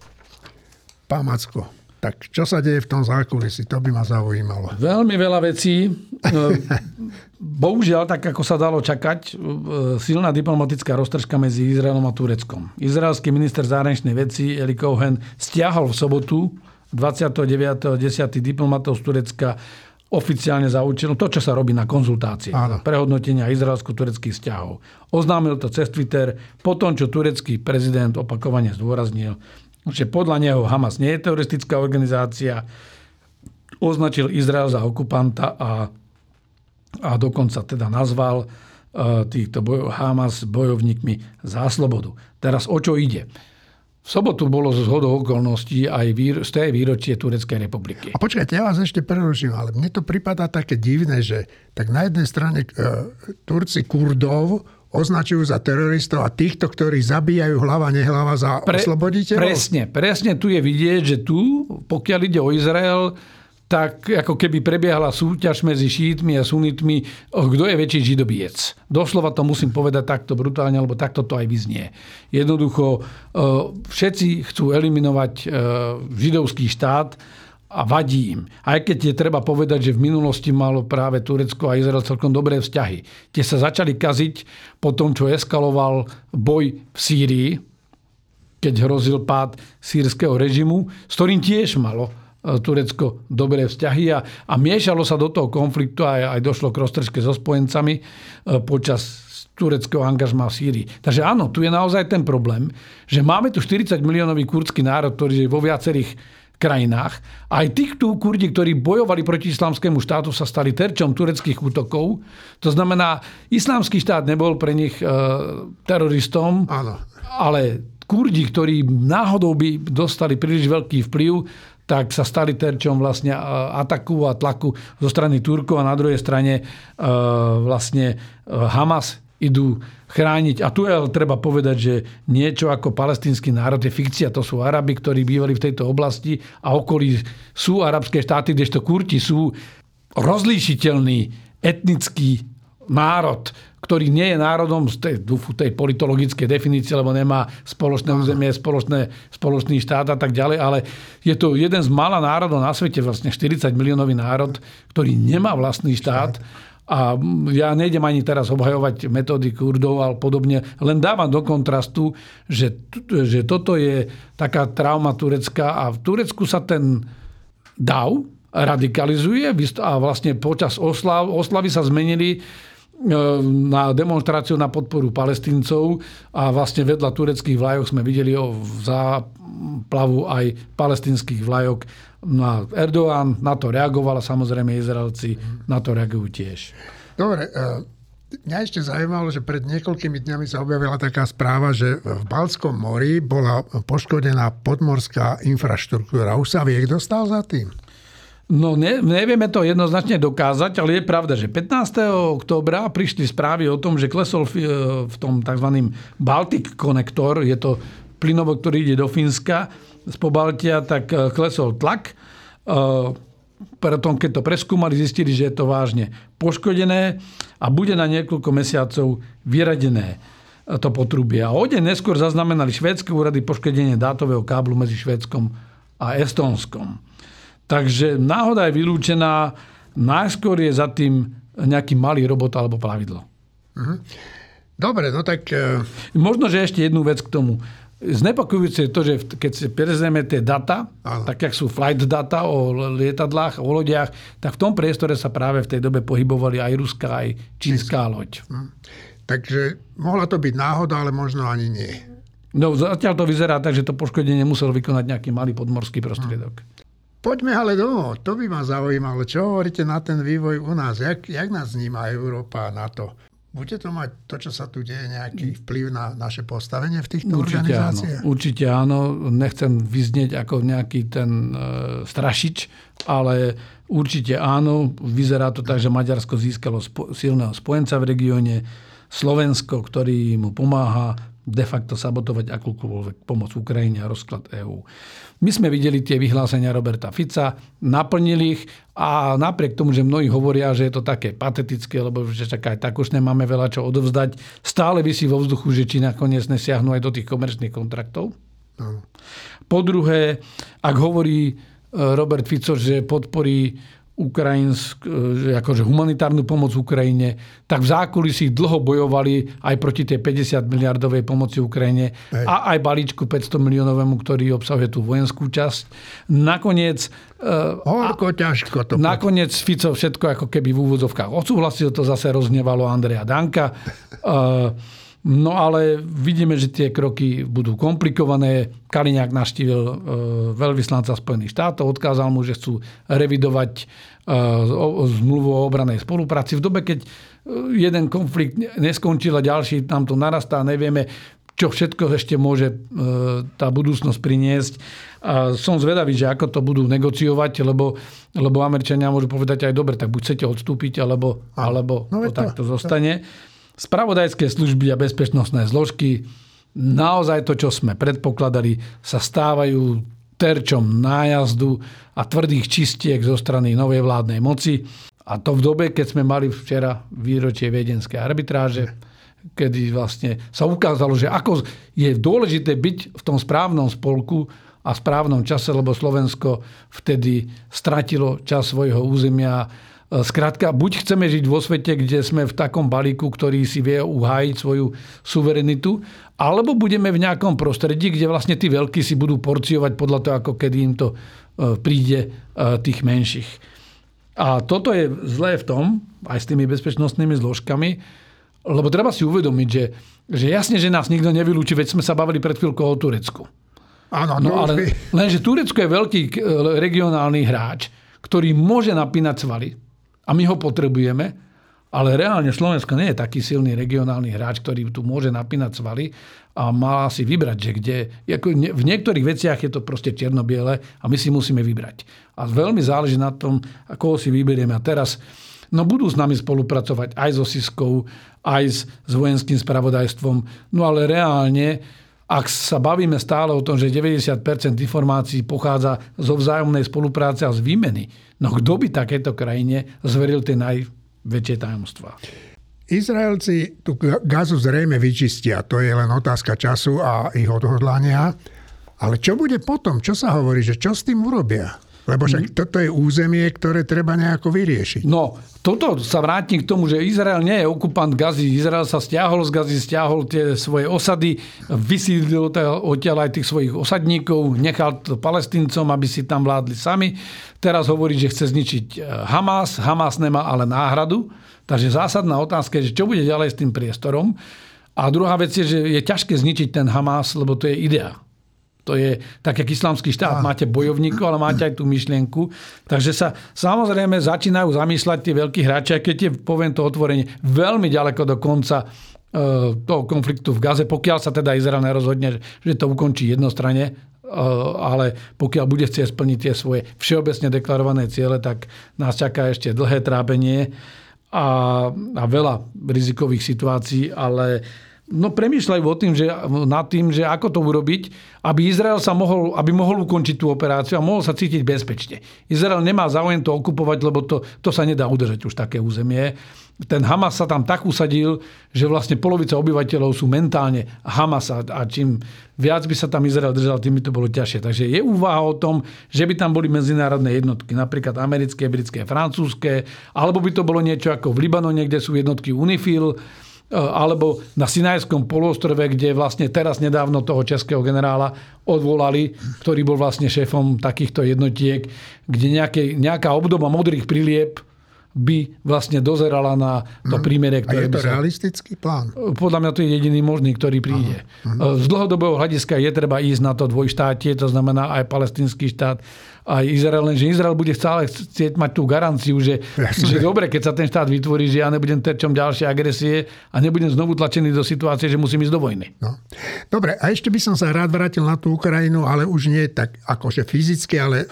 Pán Macko, tak čo sa deje v tom zákulisí? To by ma zaujímalo. Veľmi veľa vecí. No, bohužiaľ, tak ako sa dalo čakať, e, silná diplomatická roztržka medzi Izraelom a Tureckom. Izraelský minister zahraničnej veci Eli Cohen stiahol v sobotu 29.10. diplomatov z Turecka oficiálne za účelom to, čo sa robí na konzultácie, Áno. prehodnotenia izraelsko-tureckých vzťahov. Oznámil to cez Twitter po tom, čo turecký prezident opakovane zdôraznil, že podľa neho Hamas nie je teroristická organizácia, označil Izrael za okupanta a, a dokonca teda nazval uh, týchto boj, Hamas bojovníkmi za slobodu. Teraz o čo ide? V sobotu bolo z zhodou okolností aj výro, z tej výročie Tureckej republiky. A počkajte, ja vás ešte preruším, ale mne to pripadá také divné, že tak na jednej strane e, Turci Kurdov označujú za teroristov a týchto, ktorí zabíjajú hlava, nehlava za Pre, osloboditeľov? Presne, presne tu je vidieť, že tu, pokiaľ ide o Izrael, tak ako keby prebiehala súťaž medzi šítmi a sunitmi, kto je väčší židobiec. Doslova to musím povedať takto brutálne, lebo takto to aj vyznie. Jednoducho, všetci chcú eliminovať židovský štát a vadí im. Aj keď je treba povedať, že v minulosti malo práve Turecko a Izrael celkom dobré vzťahy. Tie sa začali kaziť po tom, čo eskaloval boj v Sýrii, keď hrozil pád sírskeho režimu, s ktorým tiež malo Turecko dobré vzťahy a, a miešalo sa do toho konfliktu a aj došlo k roztržke so spojencami e, počas tureckého angažma v Sýrii. Takže áno, tu je naozaj ten problém, že máme tu 40 miliónový kurdský národ, ktorý je vo viacerých krajinách. Aj tí tu Kurdi, ktorí bojovali proti islamskému štátu, sa stali terčom tureckých útokov. To znamená, islamský štát nebol pre nich e, teroristom, Áno. ale Kurdi, ktorí náhodou by dostali príliš veľký vplyv, tak sa stali terčom vlastne e, ataku a tlaku zo strany Turkov a na druhej strane e, vlastne e, Hamas idú chrániť. A tu je treba povedať, že niečo ako palestínsky národ je fikcia. To sú Arabi, ktorí bývali v tejto oblasti a okolí sú arabské štáty, kdežto Kurti sú rozlíšiteľný etnický národ, ktorý nie je národom z tej, tej politologickej definície, lebo nemá spoločné územie, spoločné, spoločný štát a tak ďalej, ale je to jeden z mála národov na svete, vlastne 40 miliónový národ, ktorý nemá vlastný štát. A ja nejdem ani teraz obhajovať metódy Kurdov ale podobne, len dávam do kontrastu, že, že toto je taká trauma turecká a v Turecku sa ten dav radikalizuje a vlastne počas oslav, oslavy sa zmenili na demonstráciu na podporu palestíncov a vlastne vedľa tureckých vlajok sme videli o záplavu aj palestinských vlajok No a Erdoğan na to reagoval a samozrejme Izraelci na to reagujú tiež. Dobre, e, mňa ešte zaujímalo, že pred niekoľkými dňami sa objavila taká správa, že v Balskom mori bola poškodená podmorská infraštruktúra. Už sa vie, kto stal za tým? No ne, nevieme to jednoznačne dokázať, ale je pravda, že 15. októbra prišli správy o tom, že klesol v, v tom tzv. Baltic Connector, je to plynovod, ktorý ide do Fínska, z Pobaltia, tak e, klesol tlak. E, Preto, keď to preskúmali, zistili, že je to vážne poškodené a bude na niekoľko mesiacov vyradené e, to potrubie. A o deň neskôr zaznamenali švédske úrady poškodenie dátového káblu medzi Švédskom a Estónskom. Takže náhoda je vylúčená, najskôr je za tým nejaký malý robot alebo plavidlo. Mhm. Dobre, no tak... Možno, že ešte jednu vec k tomu. Znepokojujúce je to, že keď si prezrieme tie data, Aha. tak jak sú flight data o lietadlách, o lodiach, tak v tom priestore sa práve v tej dobe pohybovali aj ruská, aj čínska loď. Hm. Takže mohla to byť náhoda, ale možno ani nie. No zatiaľ to vyzerá tak, že to poškodenie musel vykonať nejaký malý podmorský prostriedok. Hm. Poďme ale domov. To by ma zaujímalo. Čo hovoríte na ten vývoj u nás? Jak, jak nás vníma Európa na to? Bude to mať to, čo sa tu deje, nejaký vplyv na naše postavenie v týchto určite organizáciách? Áno, určite áno. Nechcem vyznieť ako nejaký ten e, strašič, ale určite áno. Vyzerá to tak, že Maďarsko získalo spo, silného spojenca v regióne. Slovensko, ktorý mu pomáha de facto sabotovať akúkoľvek pomoc Ukrajine a rozklad EÚ. My sme videli tie vyhlásenia Roberta Fica, naplnili ich a napriek tomu, že mnohí hovoria, že je to také patetické, lebo že čak aj tak už nemáme veľa čo odovzdať, stále vysí vo vzduchu, že či nakoniec nesiahnu aj do tých komerčných kontraktov. No. Po druhé, ak hovorí e, Robert Fico, že podporí ukrajinsk, e, akože humanitárnu pomoc Ukrajine, tak v zákulisí dlho bojovali aj proti tej 50 miliardovej pomoci Ukrajine Hej. a aj balíčku 500 miliónovému, ktorý obsahuje tú vojenskú časť. Nakoniec... E, Horko, ťažko to... Nakoniec Fico všetko ako keby v úvodzovkách odsúhlasil, to zase roznevalo Andreja Danka. No ale vidíme, že tie kroky budú komplikované. Kaliňák naštívil e, veľvyslanca Spojených štátov, odkázal mu, že chcú revidovať e, zmluvu o obranej spolupráci. V dobe, keď e, jeden konflikt neskončil a ďalší tam to narastá, nevieme, čo všetko ešte môže tá budúcnosť priniesť. A som zvedavý, že ako to budú negociovať, lebo, lebo Američania môžu povedať aj dobre, tak buď chcete odstúpiť, alebo, alebo no, to takto zostane. To Spravodajské služby a bezpečnostné zložky, naozaj to, čo sme predpokladali, sa stávajú terčom nájazdu a tvrdých čistiek zo strany novej vládnej moci. A to v dobe, keď sme mali včera výročie viedenskej arbitráže, kedy vlastne sa ukázalo, že ako je dôležité byť v tom správnom spolku a správnom čase, lebo Slovensko vtedy stratilo čas svojho územia. Skrátka, buď chceme žiť vo svete, kde sme v takom balíku, ktorý si vie uhájiť svoju suverenitu, alebo budeme v nejakom prostredí, kde vlastne tí veľkí si budú porciovať podľa toho, ako kedy im to e, príde e, tých menších. A toto je zlé v tom, aj s tými bezpečnostnými zložkami, lebo treba si uvedomiť, že, že jasne, že nás nikto nevylúči, veď sme sa bavili pred chvíľkou o Turecku. Áno, no, ale <laughs> lenže Turecko je veľký e, regionálny hráč, ktorý môže napínať svaly a my ho potrebujeme, ale reálne Slovensko nie je taký silný regionálny hráč, ktorý tu môže napínať svaly a má si vybrať, že kde... V niektorých veciach je to proste čierno-biele a my si musíme vybrať. A veľmi záleží na tom, koho si vyberieme. A teraz no budú s nami spolupracovať aj so Siskou, aj s vojenským spravodajstvom. No ale reálne ak sa bavíme stále o tom, že 90% informácií pochádza zo vzájomnej spolupráce a z výmeny, no kto by takéto krajine zveril tie najväčšie tajomstvá? Izraelci tú gazu zrejme vyčistia, to je len otázka času a ich odhodlania. Ale čo bude potom? Čo sa hovorí, že čo s tým urobia? Lebo však mm. toto je územie, ktoré treba nejako vyriešiť. No, toto sa vrátim k tomu, že Izrael nie je okupant Gazy. Izrael sa stiahol z Gazy, stiahol tie svoje osady, vysídlil odtiaľ aj tých svojich osadníkov, nechal to palestíncom, aby si tam vládli sami. Teraz hovorí, že chce zničiť e, Hamas. Hamas nemá ale náhradu. Takže zásadná otázka je, že čo bude ďalej s tým priestorom. A druhá vec je, že je ťažké zničiť ten Hamas, lebo to je idea. To je tak, jak islamský štát. Máte bojovníkov, ale máte aj tú myšlienku. Takže sa samozrejme začínajú zamýšľať tie veľkí hráči, keď je, poviem to otvorenie, veľmi ďaleko do konca e, toho konfliktu v Gaze, pokiaľ sa teda Izrael nerozhodne, že to ukončí jednostranne, e, ale pokiaľ bude chcieť splniť tie svoje všeobecne deklarované ciele, tak nás čaká ešte dlhé trápenie a, a veľa rizikových situácií, ale no premýšľajú o tým, že, nad tým, že ako to urobiť, aby Izrael sa mohol, aby mohol ukončiť tú operáciu a mohol sa cítiť bezpečne. Izrael nemá záujem to okupovať, lebo to, to sa nedá udržať už také územie. Ten Hamas sa tam tak usadil, že vlastne polovica obyvateľov sú mentálne Hamas a, čím viac by sa tam Izrael držal, tým by to bolo ťažšie. Takže je úvaha o tom, že by tam boli medzinárodné jednotky, napríklad americké, britské, francúzske, alebo by to bolo niečo ako v Libanone, kde sú jednotky UNIFIL, alebo na Sinajskom poloostrove, kde vlastne teraz nedávno toho českého generála odvolali, ktorý bol vlastne šéfom takýchto jednotiek, kde nejaké, nejaká obdoba modrých prilieb by vlastne dozerala na to mhm. prímere, ktoré A je to sa... realistický plán? Podľa mňa to je jediný možný, ktorý príde. Aha. Z dlhodobého hľadiska je treba ísť na to dvojštátie, to znamená aj palestinský štát, aj Izrael, lenže Izrael bude stále chcieť mať tú garanciu, že, že dobre, keď sa ten štát vytvorí, že ja nebudem terčom ďalšie agresie a nebudem znovu tlačený do situácie, že musím ísť do vojny. No. Dobre, a ešte by som sa rád vrátil na tú Ukrajinu, ale už nie tak akože fyzicky, ale e,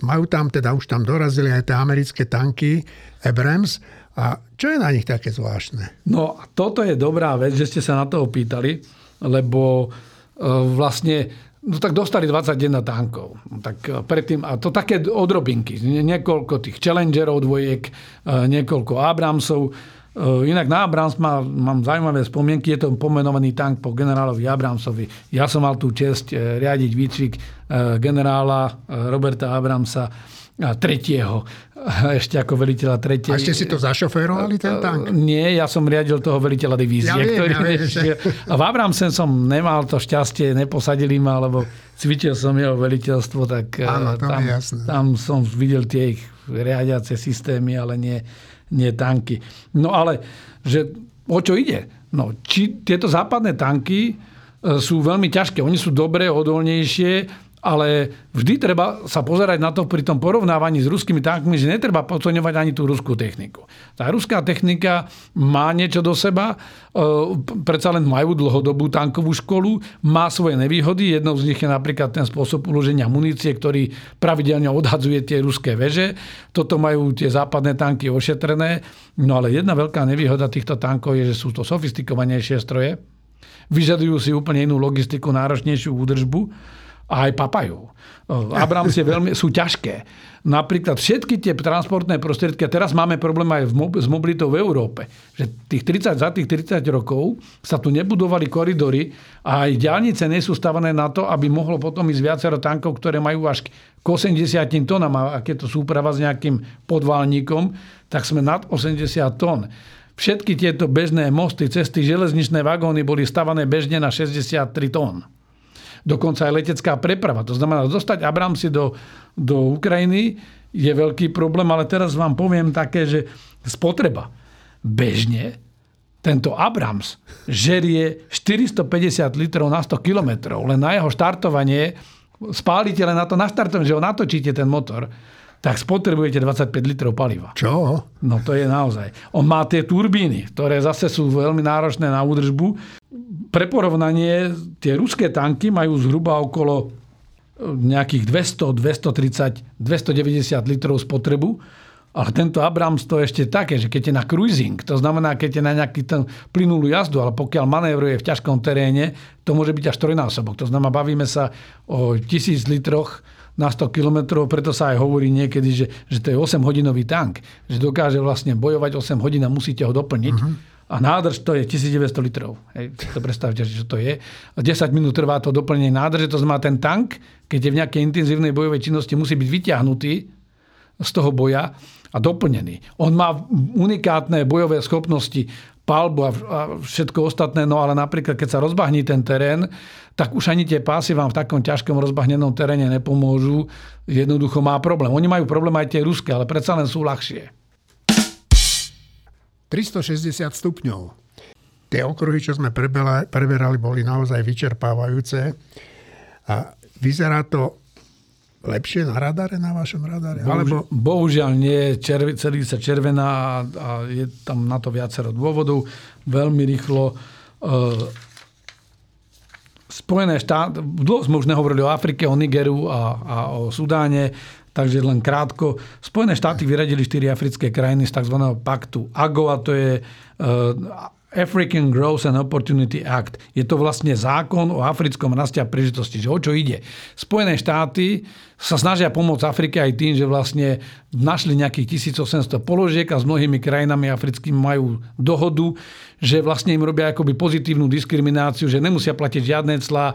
majú tam, teda už tam dorazili aj tie americké tanky Abrams. A čo je na nich také zvláštne? No, toto je dobrá vec, že ste sa na to opýtali, lebo e, vlastne No tak dostali 21 tankov. Tak e, predtým, a to také odrobinky. Niekoľko tých Challengerov dvojek, e, niekoľko Abramsov. E, inak na Abrams má, mám zaujímavé spomienky. Je to pomenovaný tank po generálovi Abramsovi. Ja som mal tú čest riadiť výcvik generála Roberta Abramsa tretieho, ešte ako veliteľa tretieho. A ste si to zašoférovali, ten tank? Nie, ja som riadil toho veliteľa divízie. Ja ktorý ja viem, ešte, a v Abramsen som nemal to šťastie, neposadili ma, lebo cvičil som jeho veliteľstvo, tak Áno, tam, tam som videl tie ich riadiace systémy, ale nie, nie tanky. No ale, že o čo ide? No, či tieto západné tanky e, sú veľmi ťažké. Oni sú dobré, odolnejšie, ale vždy treba sa pozerať na to pri tom porovnávaní s ruskými tankmi, že netreba podceňovať ani tú ruskú techniku. Tá ruská technika má niečo do seba, e, predsa len majú dlhodobú tankovú školu, má svoje nevýhody, jednou z nich je napríklad ten spôsob uloženia munície, ktorý pravidelne odhadzuje tie ruské veže. Toto majú tie západné tanky ošetrené. No ale jedna veľká nevýhoda týchto tankov je, že sú to sofistikovanejšie stroje, vyžadujú si úplne inú logistiku, náročnejšiu údržbu a aj papajov. Abrams je veľmi, sú ťažké. Napríklad všetky tie transportné prostriedky, a teraz máme problém aj s mobilitou v Európe, že tých 30, za tých 30 rokov sa tu nebudovali koridory a aj diálnice nie sú stavané na to, aby mohlo potom ísť viacero tankov, ktoré majú až k 80 tónam a keď to súprava s nejakým podvalníkom, tak sme nad 80 tón. Všetky tieto bežné mosty, cesty, železničné vagóny boli stavané bežne na 63 tón dokonca aj letecká preprava. To znamená, dostať Abramsy do, do Ukrajiny je veľký problém, ale teraz vám poviem také, že spotreba. Bežne tento Abrams žerie 450 litrov na 100 kilometrov. Len na jeho štartovanie spálite len na to naštartovanie, že ho natočíte ten motor, tak spotrebujete 25 litrov paliva. Čo? No to je naozaj. On má tie turbíny, ktoré zase sú veľmi náročné na údržbu. Pre porovnanie, tie ruské tanky majú zhruba okolo e, nejakých 200, 230, 290 litrov spotrebu. Ale tento Abrams to je ešte také, že keď je na cruising, to znamená, keď je na nejaký ten plynulú jazdu, ale pokiaľ manévruje v ťažkom teréne, to môže byť až trojnásobok. To znamená, bavíme sa o tisíc litroch na 100 km, preto sa aj hovorí niekedy, že, že to je 8-hodinový tank, že dokáže vlastne bojovať 8 hodín a musíte ho doplniť. Uh-huh. A nádrž to je 1900 litrov. Hej, to predstavte, že to je. 10 minút trvá to doplnenie nádrže, to znamená ten tank, keď je v nejakej intenzívnej bojovej činnosti, musí byť vyťahnutý z toho boja a doplnený. On má unikátne bojové schopnosti, palbu a všetko ostatné, no ale napríklad, keď sa rozbahní ten terén, tak už ani tie pásy vám v takom ťažkom rozbahnenom teréne nepomôžu. Jednoducho má problém. Oni majú problém aj tie ruské, ale predsa len sú ľahšie. 360 stupňov. Tie okruhy, čo sme preberali, boli naozaj vyčerpávajúce. A vyzerá to lepšie na radare, na vašom radare? Bohužiaľ, Alebo... bohužiaľ nie, červ, celý sa červená a, a je tam na to viacero dôvodov. Veľmi rýchlo e, Spojené štáty, dlho sme už nehovorili o Afrike, o Nigeru a, a o Sudáne, takže len krátko. Spojené štáty vyradili štyri africké krajiny z tzv. paktu AGO a to je uh, African Growth and Opportunity Act. Je to vlastne zákon o africkom raste a príležitosti. Že o čo ide? Spojené štáty sa snažia pomôcť Afrike aj tým, že vlastne našli nejakých 1800 položiek a s mnohými krajinami africkými majú dohodu, že vlastne im robia akoby pozitívnu diskrimináciu, že nemusia platiť žiadne clá, e,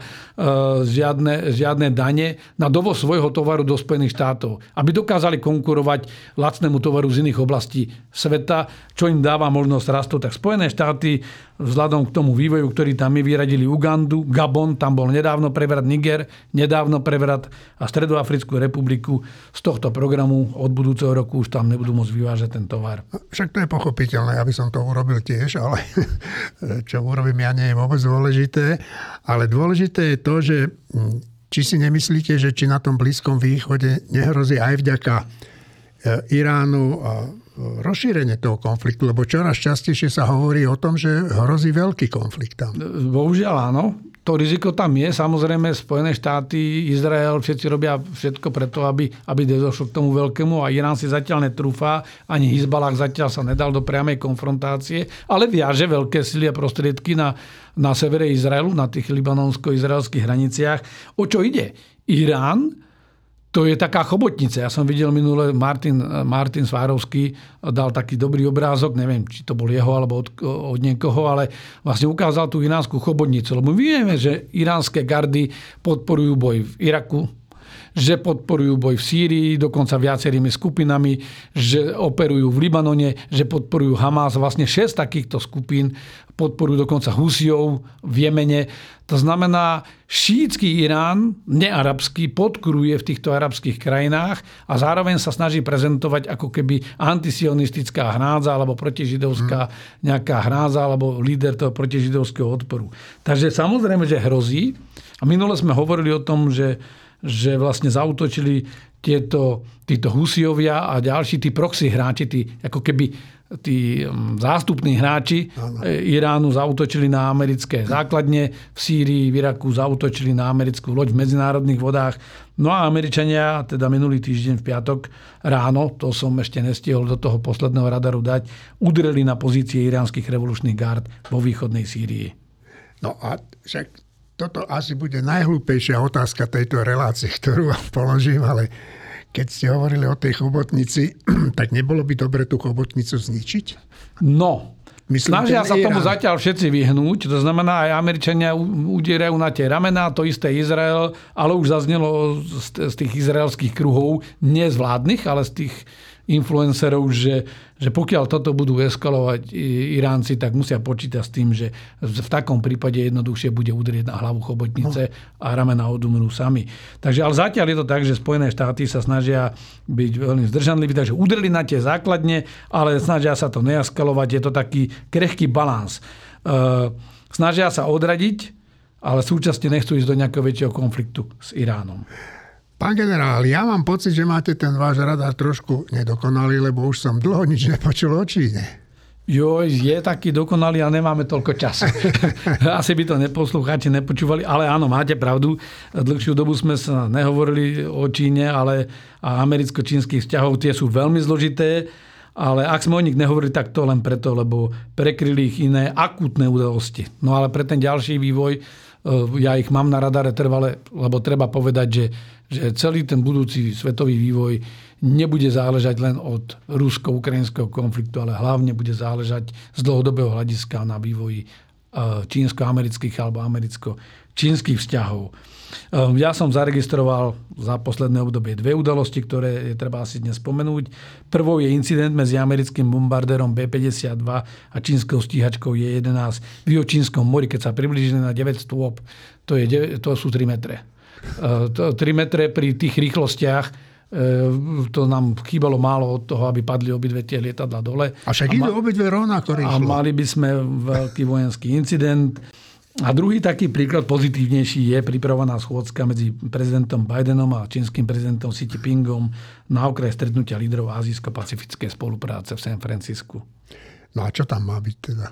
žiadne, žiadne dane na dovoz svojho tovaru do Spojených štátov, aby dokázali konkurovať lacnému tovaru z iných oblastí sveta, čo im dáva možnosť rastu. Tak Spojené štáty vzhľadom k tomu vývoju, ktorý tam my vyradili Ugandu, Gabon, tam bol nedávno prevrat Niger, nedávno prevrat a Stredoafrickú republiku. Z tohto programu od budúceho roku už tam nebudú môcť vyvážať ten tovar. Však to je pochopiteľné, aby som to urobil tiež, ale <laughs> čo urobím ja nie je vôbec dôležité. Ale dôležité je to, že hm, či si nemyslíte, že či na tom Blízkom východe nehrozí aj vďaka e, Iránu a rozšírenie toho konfliktu, lebo čoraz častejšie sa hovorí o tom, že hrozí veľký konflikt tam. Bohužiaľ áno. To riziko tam je. Samozrejme Spojené štáty, Izrael, všetci robia všetko preto, aby, aby došlo k tomu veľkému a Irán si zatiaľ netrúfa, ani Hizbalách zatiaľ sa nedal do priamej konfrontácie, ale viaže veľké sily a prostriedky na, na severe Izraelu, na tých libanonsko-izraelských hraniciach. O čo ide? Irán to je taká chobotnica. Ja som videl minule, Martin, Martin Svárovský dal taký dobrý obrázok, neviem, či to bol jeho alebo od, od niekoho, ale vlastne ukázal tú iránsku chobotnicu. Lebo my vieme, že iránske gardy podporujú boj v Iraku, že podporujú boj v Sýrii, dokonca viacerými skupinami, že operujú v Libanone, že podporujú Hamas. Vlastne šesť takýchto skupín podporujú dokonca Husiov v Jemene. To znamená, šítsky Irán, nearabský, podkuruje v týchto arabských krajinách a zároveň sa snaží prezentovať ako keby antisionistická hrádza alebo protižidovská nejaká hrádza alebo líder toho protižidovského odporu. Takže samozrejme, že hrozí. A minule sme hovorili o tom, že že vlastne zautočili tieto, títo Husiovia a ďalší tí proxy hráči, tí, ako keby tí mm, zástupní hráči ano. E, Iránu zautočili na americké základne, v Sýrii, v Iraku zautočili na americkú loď v medzinárodných vodách. No a Američania, teda minulý týždeň v piatok ráno, to som ešte nestihol do toho posledného radaru dať, udreli na pozície iránskych revolučných gard vo východnej Sýrii. No a však toto asi bude najhlúpejšia otázka tejto relácie, ktorú vám položím, ale keď ste hovorili o tej chobotnici, <clears throat> tak nebolo by dobre tú chobotnicu zničiť? No, Myslím, Snažia sa tomu zatiaľ všetci vyhnúť, to znamená aj Američania udierajú na tie ramená, to isté Izrael, ale už zaznelo z tých izraelských kruhov, nie z vládnych, ale z tých influencerov, že, že pokiaľ toto budú eskalovať Iránci, tak musia počítať s tým, že v takom prípade jednoduchšie bude udrieť na hlavu chobotnice a ramena odumrú sami. Takže ale zatiaľ je to tak, že Spojené štáty sa snažia byť veľmi zdržanliví, takže udreli na tie základne, ale snažia sa to neeskalovať. Je to taký krehký balans. E, snažia sa odradiť, ale súčasne nechcú ísť do nejakého väčšieho konfliktu s Iránom. Pán generál, ja mám pocit, že máte ten váš radar trošku nedokonalý, lebo už som dlho nič nepočul o Číne. Jo, je taký dokonalý a nemáme toľko času. <laughs> Asi by to neposlucháči nepočúvali, ale áno, máte pravdu. Dlhšiu dobu sme sa nehovorili o Číne, ale a americko-čínskych vzťahov tie sú veľmi zložité, ale ak sme o nich nehovorili, tak to len preto, lebo prekryli ich iné akútne udalosti. No ale pre ten ďalší vývoj, ja ich mám na radare trvale, lebo treba povedať, že že celý ten budúci svetový vývoj nebude záležať len od rusko-ukrajinského konfliktu, ale hlavne bude záležať z dlhodobého hľadiska na vývoji e, čínsko-amerických alebo americko-čínskych vzťahov. E, ja som zaregistroval za posledné obdobie dve udalosti, ktoré je treba asi dnes spomenúť. Prvou je incident medzi americkým bombardérom B-52 a čínskou stíhačkou J-11 v Jočínskom mori, keď sa priblížili na 9 stôp. To, je, to sú 3 metre. 3 metre pri tých rýchlostiach e, to nám chýbalo málo od toho, aby padli obidve tie lietadla dole. A však idú ma- obidve rovnako A mali by sme veľký vojenský incident. A druhý taký príklad pozitívnejší je pripravovaná schôdzka medzi prezidentom Bidenom a čínskym prezidentom Xi Jinpingom na okraj stretnutia lídrov azijsko-pacifickej spolupráce v San Francisku. No a čo tam má byť teda?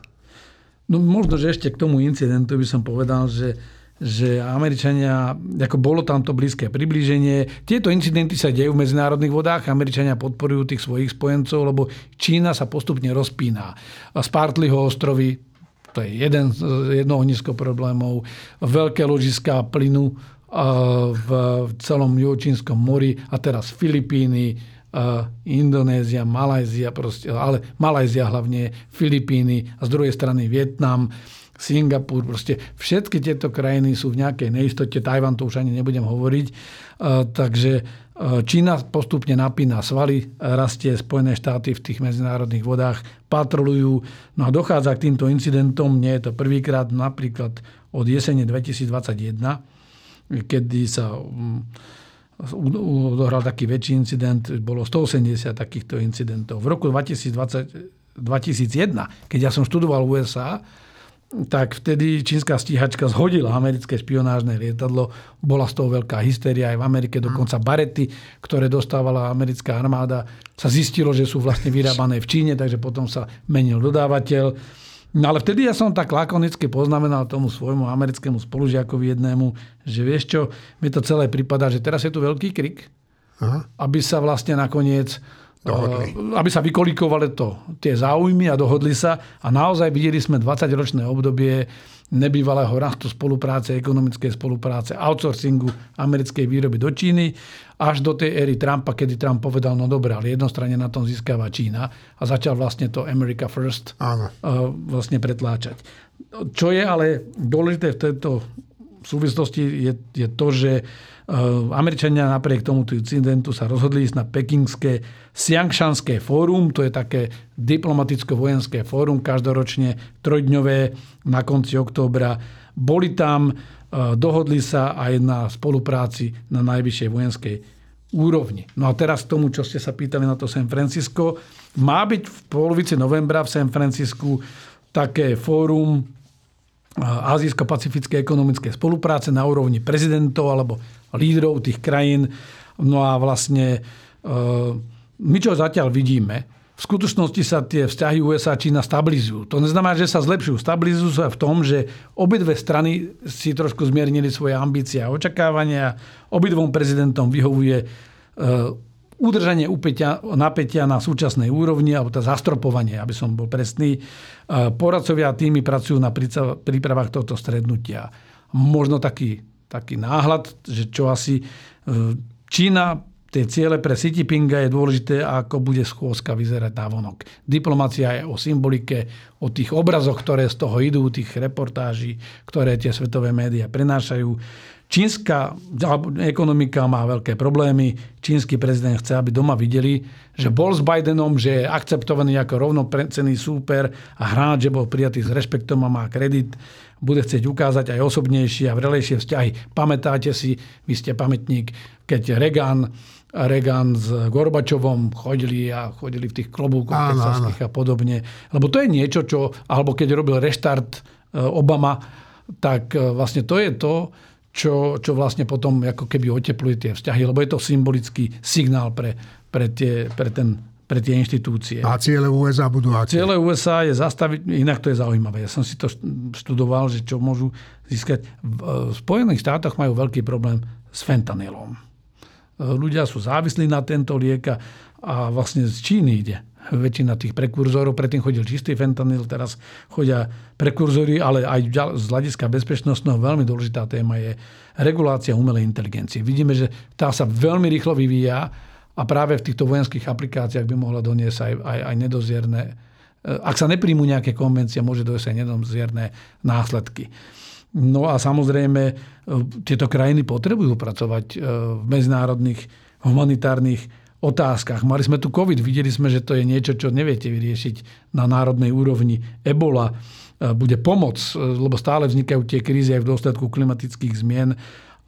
No možno, že ešte k tomu incidentu by som povedal, že že Američania, ako bolo tam to blízke priblíženie. Tieto incidenty sa dejú v medzinárodných vodách, Američania podporujú tých svojich spojencov, lebo Čína sa postupne rozpína. Spartliho ostrovy, to je jeden, jedno ohnisko problémov, veľké ložiská plynu v celom Juhočínskom mori a teraz Filipíny, Indonézia, Malajzia, proste, ale Malajzia hlavne, Filipíny a z druhej strany Vietnam Singapur, proste všetky tieto krajiny sú v nejakej neistote, Tajvan to už ani nebudem hovoriť, e, takže e, Čína postupne napína svaly, rastie Spojené štáty v tých medzinárodných vodách, patrolujú, no a dochádza k týmto incidentom, nie je to prvýkrát, napríklad od jesene 2021, kedy sa mm, odohral taký väčší incident, bolo 180 takýchto incidentov. V roku 2020, 2001, keď ja som študoval USA, tak vtedy čínska stíhačka zhodila americké špionážne lietadlo. Bola z toho veľká hysteria aj v Amerike, dokonca barety, ktoré dostávala americká armáda, sa zistilo, že sú vlastne vyrábané v Číne, takže potom sa menil dodávateľ. No ale vtedy ja som tak lakonicky poznamenal tomu svojmu americkému spolužiakovi jednému, že vieš čo, mi to celé prípada, že teraz je tu veľký krik, Aha. aby sa vlastne nakoniec dohodli. Eh, aby sa vykolikovali to, tie záujmy a dohodli sa. A naozaj videli sme 20-ročné obdobie nebývalého rastu spolupráce, ekonomickej spolupráce, outsourcingu americkej výroby do Číny, až do tej éry Trumpa, kedy Trump povedal, no dobré, ale jednostranne na tom získava Čína a začal vlastne to America First Áno. Eh, vlastne pretláčať. Čo je ale dôležité v tejto súvislosti je, je to, že Eh, Američania napriek tomuto incidentu sa rozhodli ísť na pekingské Siangšanské fórum, to je také diplomaticko-vojenské fórum, každoročne trojdňové na konci októbra. Boli tam, eh, dohodli sa aj na spolupráci na najvyššej vojenskej úrovni. No a teraz k tomu, čo ste sa pýtali na to San Francisco. Má byť v polovici novembra v San Francisku také fórum azijsko-pacifické ekonomické spolupráce na úrovni prezidentov alebo lídrov tých krajín. No a vlastne e, my čo zatiaľ vidíme, v skutočnosti sa tie vzťahy USA a Čína stabilizujú. To neznamená, že sa zlepšujú. Stabilizujú sa v tom, že obidve strany si trošku zmiernili svoje ambície a očakávania. Obidvom prezidentom vyhovuje e, udržanie upätia, napätia na súčasnej úrovni, alebo to zastropovanie, aby som bol presný. Poradcovia týmy pracujú na prípravách tohto strednutia. možno taký, taký náhľad, že čo asi e, Čína tie ciele pre Xi Jinpinga je dôležité, ako bude schôzka vyzerať na vonok. Diplomácia je o symbolike, o tých obrazoch, ktoré z toho idú, tých reportáží, ktoré tie svetové médiá prenášajú. Čínska ekonomika má veľké problémy. Čínsky prezident chce, aby doma videli, že bol s Bidenom, že je akceptovaný ako rovnocený súper a hráč, že bol prijatý s rešpektom a má kredit. Bude chcieť ukázať aj osobnejšie a vrelejšie vzťahy. Pamätáte si, vy ste pamätník, keď Reagan Reagan s Gorbačovom chodili a chodili v tých klobúkoch a podobne. Lebo to je niečo, čo, alebo keď robil reštart e, Obama, tak e, vlastne to je to, čo, čo vlastne potom ako keby otepluje tie vzťahy, lebo je to symbolický signál pre, pre, tie, pre, ten, pre tie inštitúcie. A ciele USA budú aké? Ciele USA je zastaviť, inak to je zaujímavé. Ja som si to študoval, že čo môžu získať. V e, Spojených štátoch majú veľký problém s fentanylom ľudia sú závislí na tento liek a vlastne z Číny ide väčšina tých prekurzorov. Predtým chodil čistý fentanyl, teraz chodia prekurzory, ale aj z hľadiska bezpečnostného veľmi dôležitá téma je regulácia umelej inteligencie. Vidíme, že tá sa veľmi rýchlo vyvíja a práve v týchto vojenských aplikáciách by mohla doniesť aj, aj, aj nedozierne ak sa nepríjmu nejaké konvencie, môže dojsť aj nedozierne následky. No a samozrejme, e, tieto krajiny potrebujú pracovať e, v medzinárodných humanitárnych otázkach. Mali sme tu COVID, videli sme, že to je niečo, čo neviete vyriešiť na národnej úrovni. Ebola e, bude pomoc, lebo stále vznikajú tie krízy aj v dôsledku klimatických zmien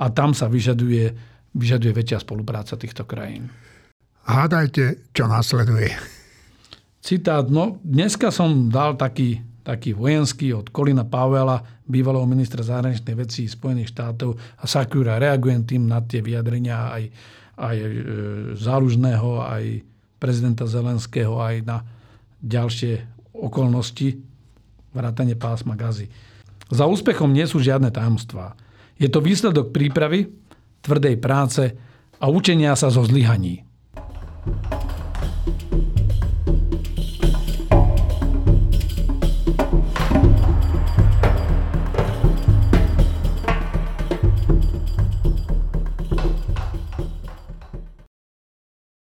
a tam sa vyžaduje, vyžaduje väčšia spolupráca týchto krajín. Hádajte, čo nasleduje. Citát. No, dneska som dal taký taký vojenský od Kolina Powella, bývalého ministra zahraničnej veci Spojených štátov a Sakura. Reagujem tým na tie vyjadrenia aj, aj e, Zálužného, aj prezidenta Zelenského, aj na ďalšie okolnosti vrátane pásma gazy. Za úspechom nie sú žiadne tajomstvá. Je to výsledok prípravy, tvrdej práce a učenia sa zo zlyhaní.